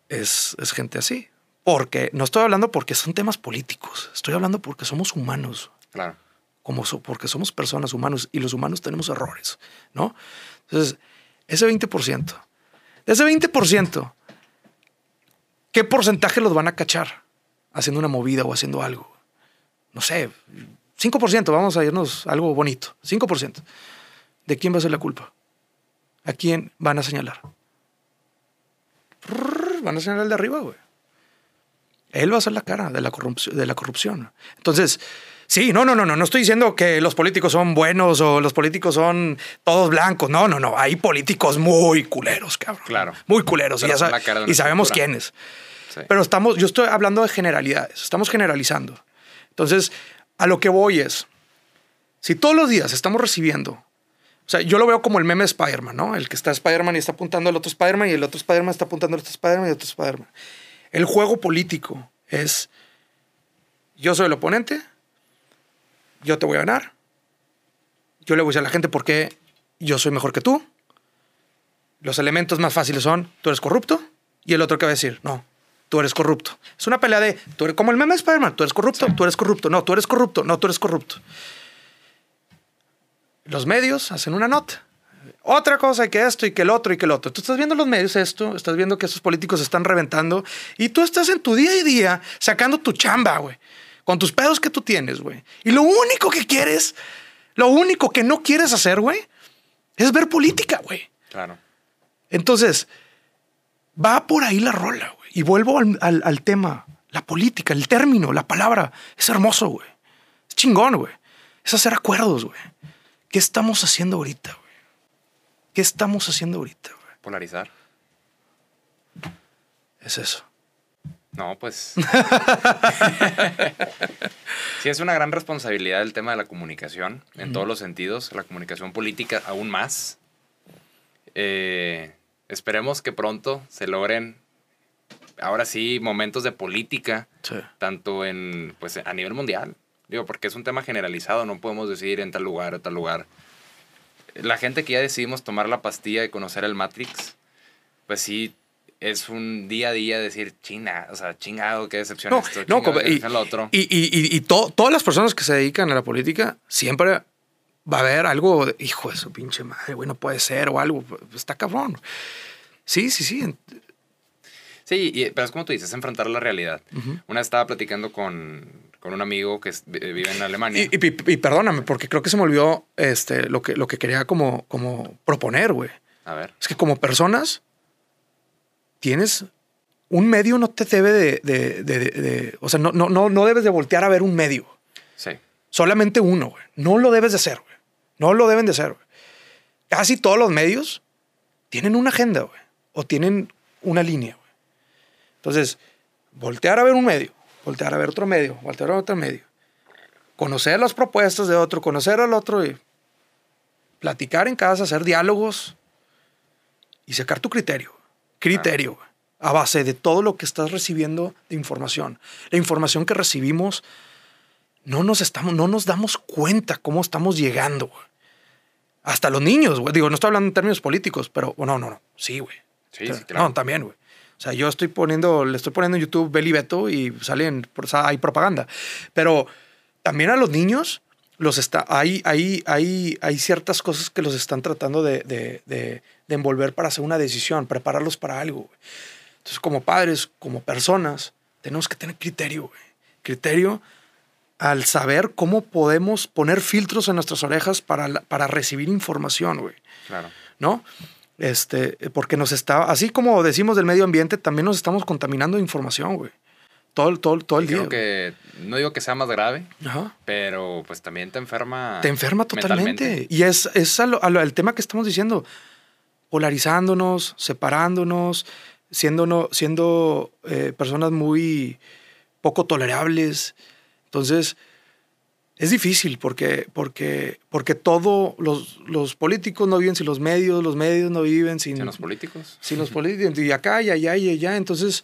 es, es gente así. Porque, no estoy hablando porque son temas políticos, estoy hablando porque somos humanos, Claro. como so- porque somos personas humanos y los humanos tenemos errores, ¿no? Entonces, ese 20%, de ese 20%, ¿qué porcentaje los van a cachar haciendo una movida o haciendo algo? No sé, 5%, vamos a irnos a algo bonito, 5%. ¿De quién va a ser la culpa? ¿A quién van a señalar? Van a señalar al de arriba, güey. Él va a ser la cara de la corrupción. De la corrupción. Entonces, sí, no, no, no, no, no estoy diciendo que los políticos son buenos o los políticos son todos blancos. No, no, no. Hay políticos muy culeros, cabrón. Claro. Muy culeros. Pero y, ya son sa- la cara de y sabemos quiénes. Sí. Pero estamos, yo estoy hablando de generalidades, estamos generalizando. Entonces, a lo que voy es, si todos los días estamos recibiendo, o sea, yo lo veo como el meme de Spider-Man, ¿no? El que está Spider-Man y está apuntando al otro Spider-Man y el otro Spider-Man está apuntando al otro Spider-Man y el otro Spider-Man. El juego político es, yo soy el oponente, yo te voy a ganar, yo le voy a decir a la gente por qué yo soy mejor que tú. Los elementos más fáciles son, tú eres corrupto, y el otro que va a decir, no, tú eres corrupto. Es una pelea de, tú eres como el meme de Spider-Man, tú eres corrupto, tú eres corrupto, no, tú eres corrupto, no, tú eres corrupto. Los medios hacen una nota. Otra cosa y que esto y que el otro y que el otro. Tú estás viendo los medios esto, estás viendo que esos políticos se están reventando y tú estás en tu día y día sacando tu chamba, güey. Con tus pedos que tú tienes, güey. Y lo único que quieres, lo único que no quieres hacer, güey, es ver política, güey. Claro. Entonces, va por ahí la rola, güey. Y vuelvo al, al- al tema, la política, el término, la palabra. Es hermoso, güey. Es chingón, güey. Es hacer acuerdos, güey. ¿Qué estamos haciendo ahorita, güey? ¿Qué estamos haciendo ahorita, güey? Polarizar. Es eso. No, pues. sí, es una gran responsabilidad el tema de la comunicación, en todos los sentidos, la comunicación política aún más. Eh, esperemos que pronto se logren, ahora sí, momentos de política, tanto en, pues, a nivel mundial. Digo, porque es un tema generalizado, no podemos decir en tal lugar o tal lugar. La gente que ya decidimos tomar la pastilla y conocer el Matrix, pues sí, es un día a día decir, chinga, o sea, chingado, qué decepción no, esto, no, chingado, y, otro. Y, y, y todas las personas que se dedican a la política, siempre va a haber algo, de, hijo de su pinche madre, güey, no puede ser, o algo, está cabrón. Sí, sí, sí. Sí, pero es como tú dices, enfrentar la realidad. Una vez estaba platicando con, con un amigo que vive en Alemania. Y, y, perdóname, porque creo que se me olvidó este, lo, que, lo que quería como, como proponer, güey. A ver. Es que como personas tienes un medio no te debe de, de, de, o sea, no, no, no, no debes de voltear a ver un medio. Sí. Solamente uno, güey. No lo debes de hacer, güey. No lo deben de hacer, güey. Casi todos los medios tienen una agenda, güey. O tienen una línea, güey. Entonces, voltear a ver un medio, voltear a ver otro medio, voltear a ver otro medio. Conocer las propuestas de otro, conocer al otro y platicar en casa, hacer diálogos y sacar tu criterio criterio a base de todo lo que estás recibiendo de información. La información que recibimos, no nos, estamos, no nos damos cuenta cómo estamos llegando. Hasta los niños, güey. Digo, no estoy hablando en términos políticos, pero no, no, no. Sí, güey. Sí, sí, claro. No, también, güey. O sea, yo estoy poniendo, le estoy poniendo en YouTube Beli Beto y salen, hay propaganda. Pero también a los niños los está, hay, hay, hay, hay ciertas cosas que los están tratando de, de, de, envolver para hacer una decisión, prepararlos para algo. Entonces, como padres, como personas, tenemos que tener criterio, criterio al saber cómo podemos poner filtros en nuestras orejas para, para recibir información, güey. Claro. ¿No? Este, porque nos está, así como decimos del medio ambiente, también nos estamos contaminando de información, güey todo, todo, todo el día. que, no digo que sea más grave, pero pues también te enferma. Te enferma totalmente. Y es, es el tema que estamos diciendo, polarizándonos, separándonos, siendo, siendo eh, personas muy poco tolerables. Entonces, es difícil porque, porque, porque todo, los, los políticos no viven sin los medios, los medios no viven sin... Sin los políticos. Sin los políticos. Y acá, y allá, y allá. Entonces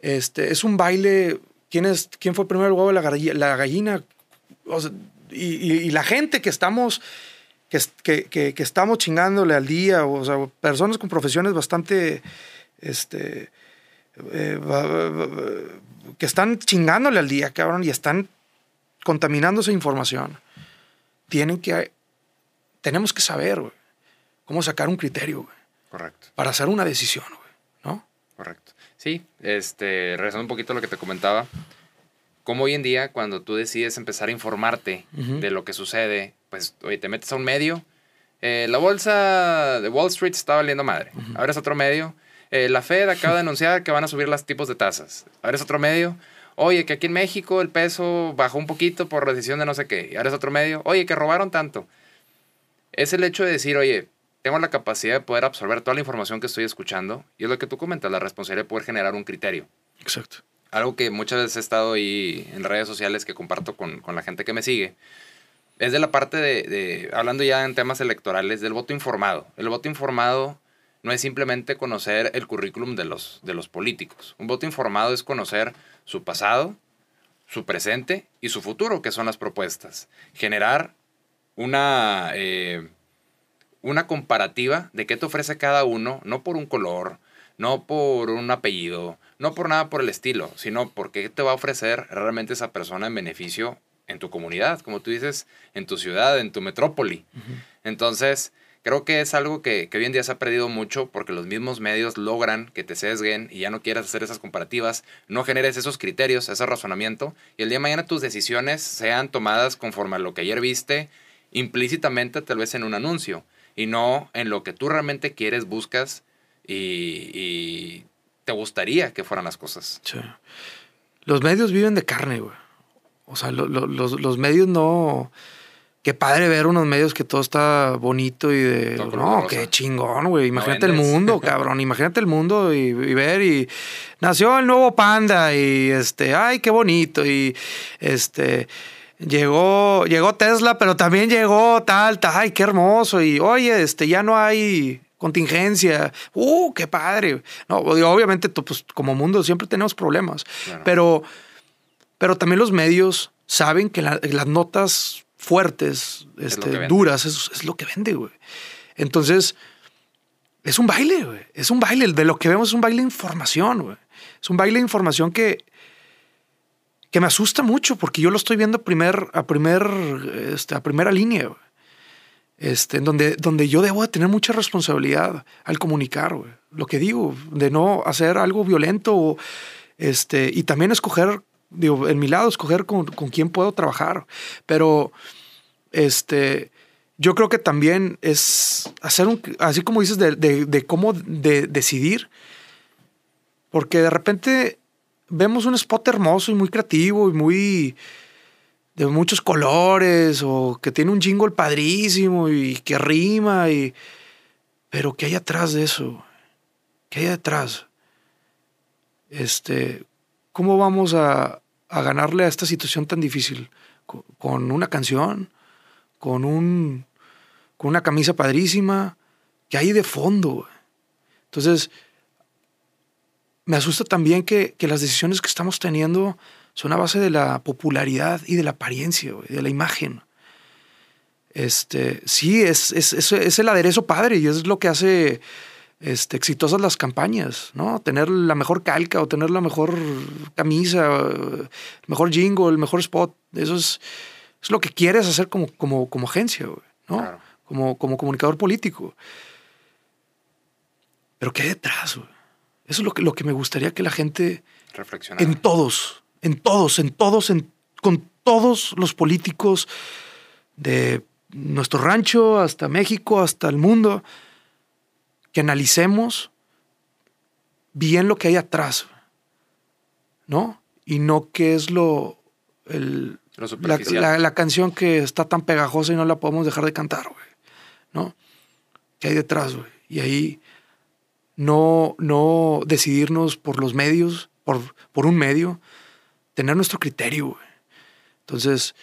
este, es un baile. ¿Quién, es, quién fue primero el huevo la, la gallina? y, la gente que estamos, que, que, que, estamos chingándole al día, o sea, personas con profesiones bastante, este, eh, que están chingándole al día, cabrón, y están contaminando esa información. Tienen que, tenemos que saber, cómo sacar un criterio, Correcto. Para hacer una decisión, ¿no? Correcto. Sí, este, regresando un poquito a lo que te comentaba, como hoy en día cuando tú decides empezar a informarte de lo que sucede, pues, oye, te metes a un medio, eh, la bolsa de Wall Street está valiendo madre, ahora es otro medio, eh, la Fed acaba de anunciar que van a subir los tipos de tasas, ahora es otro medio, oye, que aquí en México el peso bajó un poquito por decisión de no sé qué, ahora es otro medio, oye, que robaron tanto. Es el hecho de decir, oye, tengo la capacidad de poder absorber toda la información que estoy escuchando y es lo que tú comentas, la responsabilidad de poder generar un criterio. Exacto. Algo que muchas veces he estado ahí en redes sociales que comparto con, con la gente que me sigue, es de la parte de, de, hablando ya en temas electorales, del voto informado. El voto informado no es simplemente conocer el currículum de los, de los políticos. Un voto informado es conocer su pasado, su presente y su futuro, que son las propuestas. Generar una... Eh, una comparativa de qué te ofrece cada uno, no por un color, no por un apellido, no por nada por el estilo, sino porque te va a ofrecer realmente esa persona en beneficio en tu comunidad, como tú dices, en tu ciudad, en tu metrópoli. Entonces, creo que es algo que, que, hoy en día se ha perdido mucho porque los mismos medios logran que te sesguen y ya no quieras hacer esas comparativas, no generes esos criterios, ese razonamiento, y el día de mañana tus decisiones sean tomadas conforme a lo que ayer viste implícitamente tal vez en un anuncio y no en lo que tú realmente quieres, buscas y, te gustaría que fueran las cosas. Sí. Los medios viven de carne, güey. O sea, los, medios no qué padre ver unos medios que todo está bonito y de. Todo no, rosa. qué chingón, güey. Imagínate el mundo, cabrón. Imagínate el mundo y, y ver. Y nació el nuevo panda y este, ay, qué bonito. Y este. Llegó, llegó Tesla, pero también llegó tal, tal, ay, qué hermoso. Y oye, este, ya no hay contingencia. Uh, qué padre. No, obviamente, tú, pues, como mundo siempre tenemos problemas. Claro. Pero, pero también los medios saben que la- las notas fuertes, este, duras, es, es lo que vende, güey. Entonces, es un baile, güey. Es un baile. De lo que vemos es un baile de información, güey. Es un baile de información que, que me asusta mucho porque yo lo estoy viendo a primer, a primer, este, a primera línea, güey. Este, en donde, donde yo debo de tener mucha responsabilidad al comunicar, güey. Lo que digo, de no hacer algo violento o, este, y también escoger, digo, en mi lado, escoger con, con quién puedo trabajar. Pero, este, yo creo que también es hacer un, así como dices, de, de- cómo de- decidir, porque de repente vemos un spot hermoso y muy creativo y muy de muchos colores o que tiene un jingle padrísimo y que rima y pero qué hay atrás de eso qué hay detrás este cómo vamos a, a ganarle a esta situación tan difícil Co- con una canción con un con una camisa padrísima que hay de fondo entonces me asusta también que, que las decisiones que estamos teniendo son a base de la popularidad y de la apariencia, de la imagen. Este, sí, es, es, es, es el aderezo padre y es lo que hace este, exitosas las campañas, ¿no? Tener la mejor calca o tener la mejor camisa, el mejor jingle, el mejor spot. Eso es, es lo que quieres hacer como, como, como agencia, güey, ¿no? Claro. Como, como comunicador político. Pero ¿qué hay detrás, güey? Eso es lo que, lo que me gustaría que la gente Reflexionar. en todos, en todos, en todos, en, con todos los políticos de nuestro rancho hasta México, hasta el mundo, que analicemos bien lo que hay atrás, ¿no? Y no qué es lo, el, Lo la, superficial. la- la canción que está tan pegajosa y no la podemos dejar de cantar, güey, ¿no? ¿Qué hay detrás, güey? Y ahí no, no decidirnos por los medios, por, por un medio, tener nuestro criterio, güey. Entonces,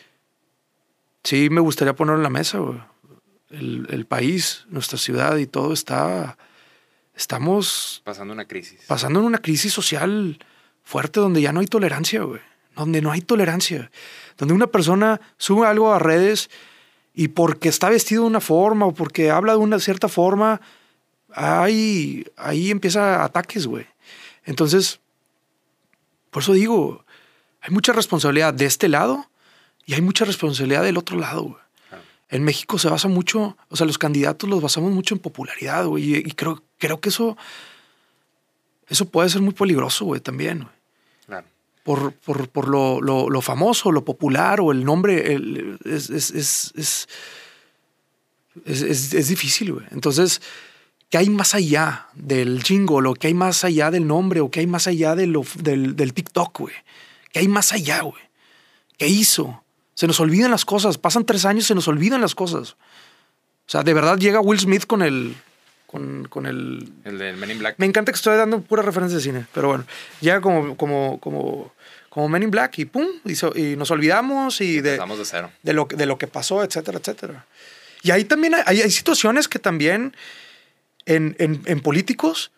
sí me gustaría ponerlo en la mesa, güey. El, el país, nuestra ciudad y todo está. Estamos Pasando una crisis. pasando en una crisis social fuerte donde ya no hay tolerancia, güey. Donde no hay tolerancia. Donde una persona sube algo a redes y porque está vestido de una forma o porque habla de una cierta forma, ahí, ahí empieza ataques, güey. Entonces, por eso digo, hay mucha responsabilidad de este lado y hay mucha responsabilidad del otro lado, güey. En México se basa mucho, o sea, los candidatos los basamos mucho en popularidad, güey. Y, y creo, creo que eso, eso puede ser muy peligroso, güey, también, güey. Por, por, por lo, lo, famoso, lo popular o el nombre, el- es, es- es- es difícil, güey. Entonces, ¿qué hay más allá del jingle o qué hay más allá del nombre o qué hay más allá de lo- del, del TikTok, güey? ¿Qué hay más allá, güey? ¿Qué hizo? Se nos olvidan las cosas. Pasan tres años, se nos olvidan las cosas. O sea, de verdad llega Will Smith con el. Con, con el. El del Men in Black. Me encanta que estoy dando puras referencias de cine, pero bueno, llega como, como, como, como Men in Black y pum, y, so- y nos olvidamos y de, Empezamos de cero. de, lo, que- de lo que pasó, etcétera, etcétera. Y ahí también hay, hay situaciones que también en, en- en políticos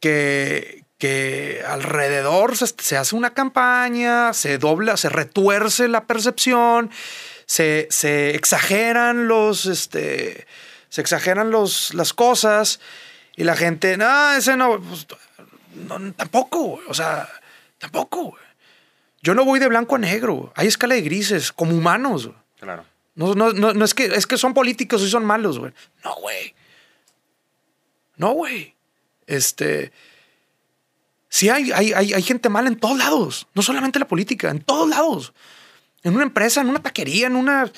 que, que alrededor se, se hace una campaña, se dobla, se retuerce la percepción, se, se exageran los, este, se exageran los, las cosas y la gente, no, ese no, pues, no, tampoco, güey, o sea, tampoco. güey. Yo no voy de blanco a negro, hay escala de grises, como humanos. güey. Claro. No, no, no, no es, que, es que son políticos y son malos, güey. No, güey. No, güey. Este. Sí, hay, hay, hay, hay gente mala en todos lados. No solamente en la política, en todos lados. En una empresa, en una taquería, en una.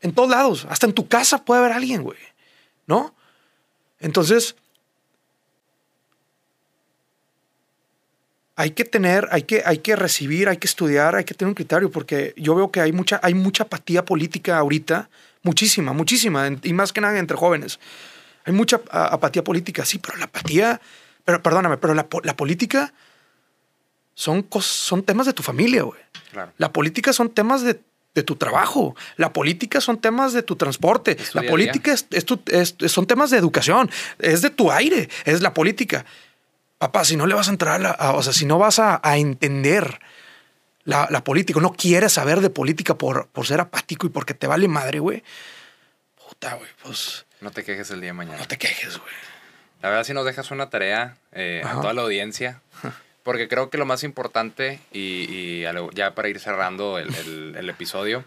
En todos lados. Hasta en tu casa puede haber alguien, güey. ¿No? Entonces. hay que tener, hay que, hay que recibir, hay que estudiar, hay que tener un criterio, porque yo veo que hay mucha, hay mucha apatía política ahorita, muchísima, muchísima, y más que nada entre jóvenes. Hay mucha apatía política, sí, pero la apatía, pero perdóname, pero la, la política son, son temas de tu familia, güey. La política son temas de, de, tu trabajo. La política son temas de tu transporte. la política es, es, son temas de educación. Es de tu aire. Es la política. Papá, si no le vas a entrar, a, o sea, si no vas a, a entender la, la, política, no quieres saber de política por, por ser apático y porque te vale madre, güey. Puta, güey, pues. No te quejes el día de mañana. No te quejes, güey. La verdad, si nos dejas una tarea eh, a toda la audiencia, porque creo que lo más importante, y, ya para ir cerrando el, el, episodio,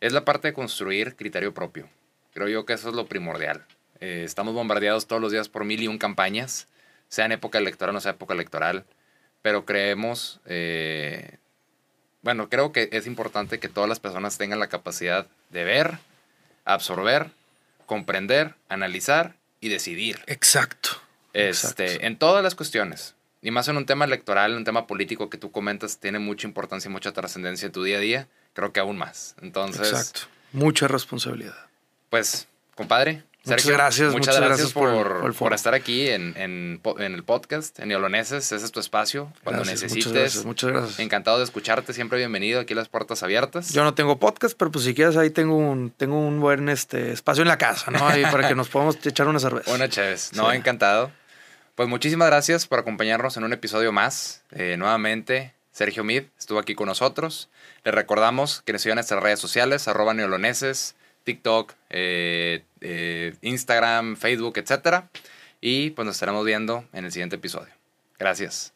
es la parte de construir criterio propio. Creo yo que eso es lo primordial. Eh, estamos bombardeados todos los días por mil y un campañas, sea en época electoral o no sea época electoral, pero creemos, eh, bueno, creo que es importante que todas las personas tengan la capacidad de ver, absorber, comprender, analizar y decidir. Exacto. Este, exacto. En todas las cuestiones. Y más en un tema electoral, un tema político que tú comentas, tiene mucha importancia y mucha trascendencia en tu día a día, creo que aún más. Entonces. Exacto. Mucha responsabilidad. Pues, compadre. muchas gracias. Muchas, gracias, por, por, estar aquí en, en, en, el podcast, en Neoloneses. Ese es tu espacio. Cuando necesites. Muchas gracias, muchas gracias. Encantado de escucharte. Siempre bienvenido. Aquí las puertas abiertas. Yo no tengo podcast, pero pues si quieres ahí tengo un, tengo un buen este, espacio en la casa, ¿no? Ahí para que nos podamos echar una cerveza. Una chévez. No, encantado. Pues muchísimas gracias por acompañarnos en un episodio más. Eh, nuevamente, Sergio Mid estuvo aquí con nosotros. Les recordamos que nos sigan en nuestras redes sociales, arroba neoloneses, TikTok, eh, eh, Instagram, Facebook, etc. Y pues nos estaremos viendo en el siguiente episodio. Gracias.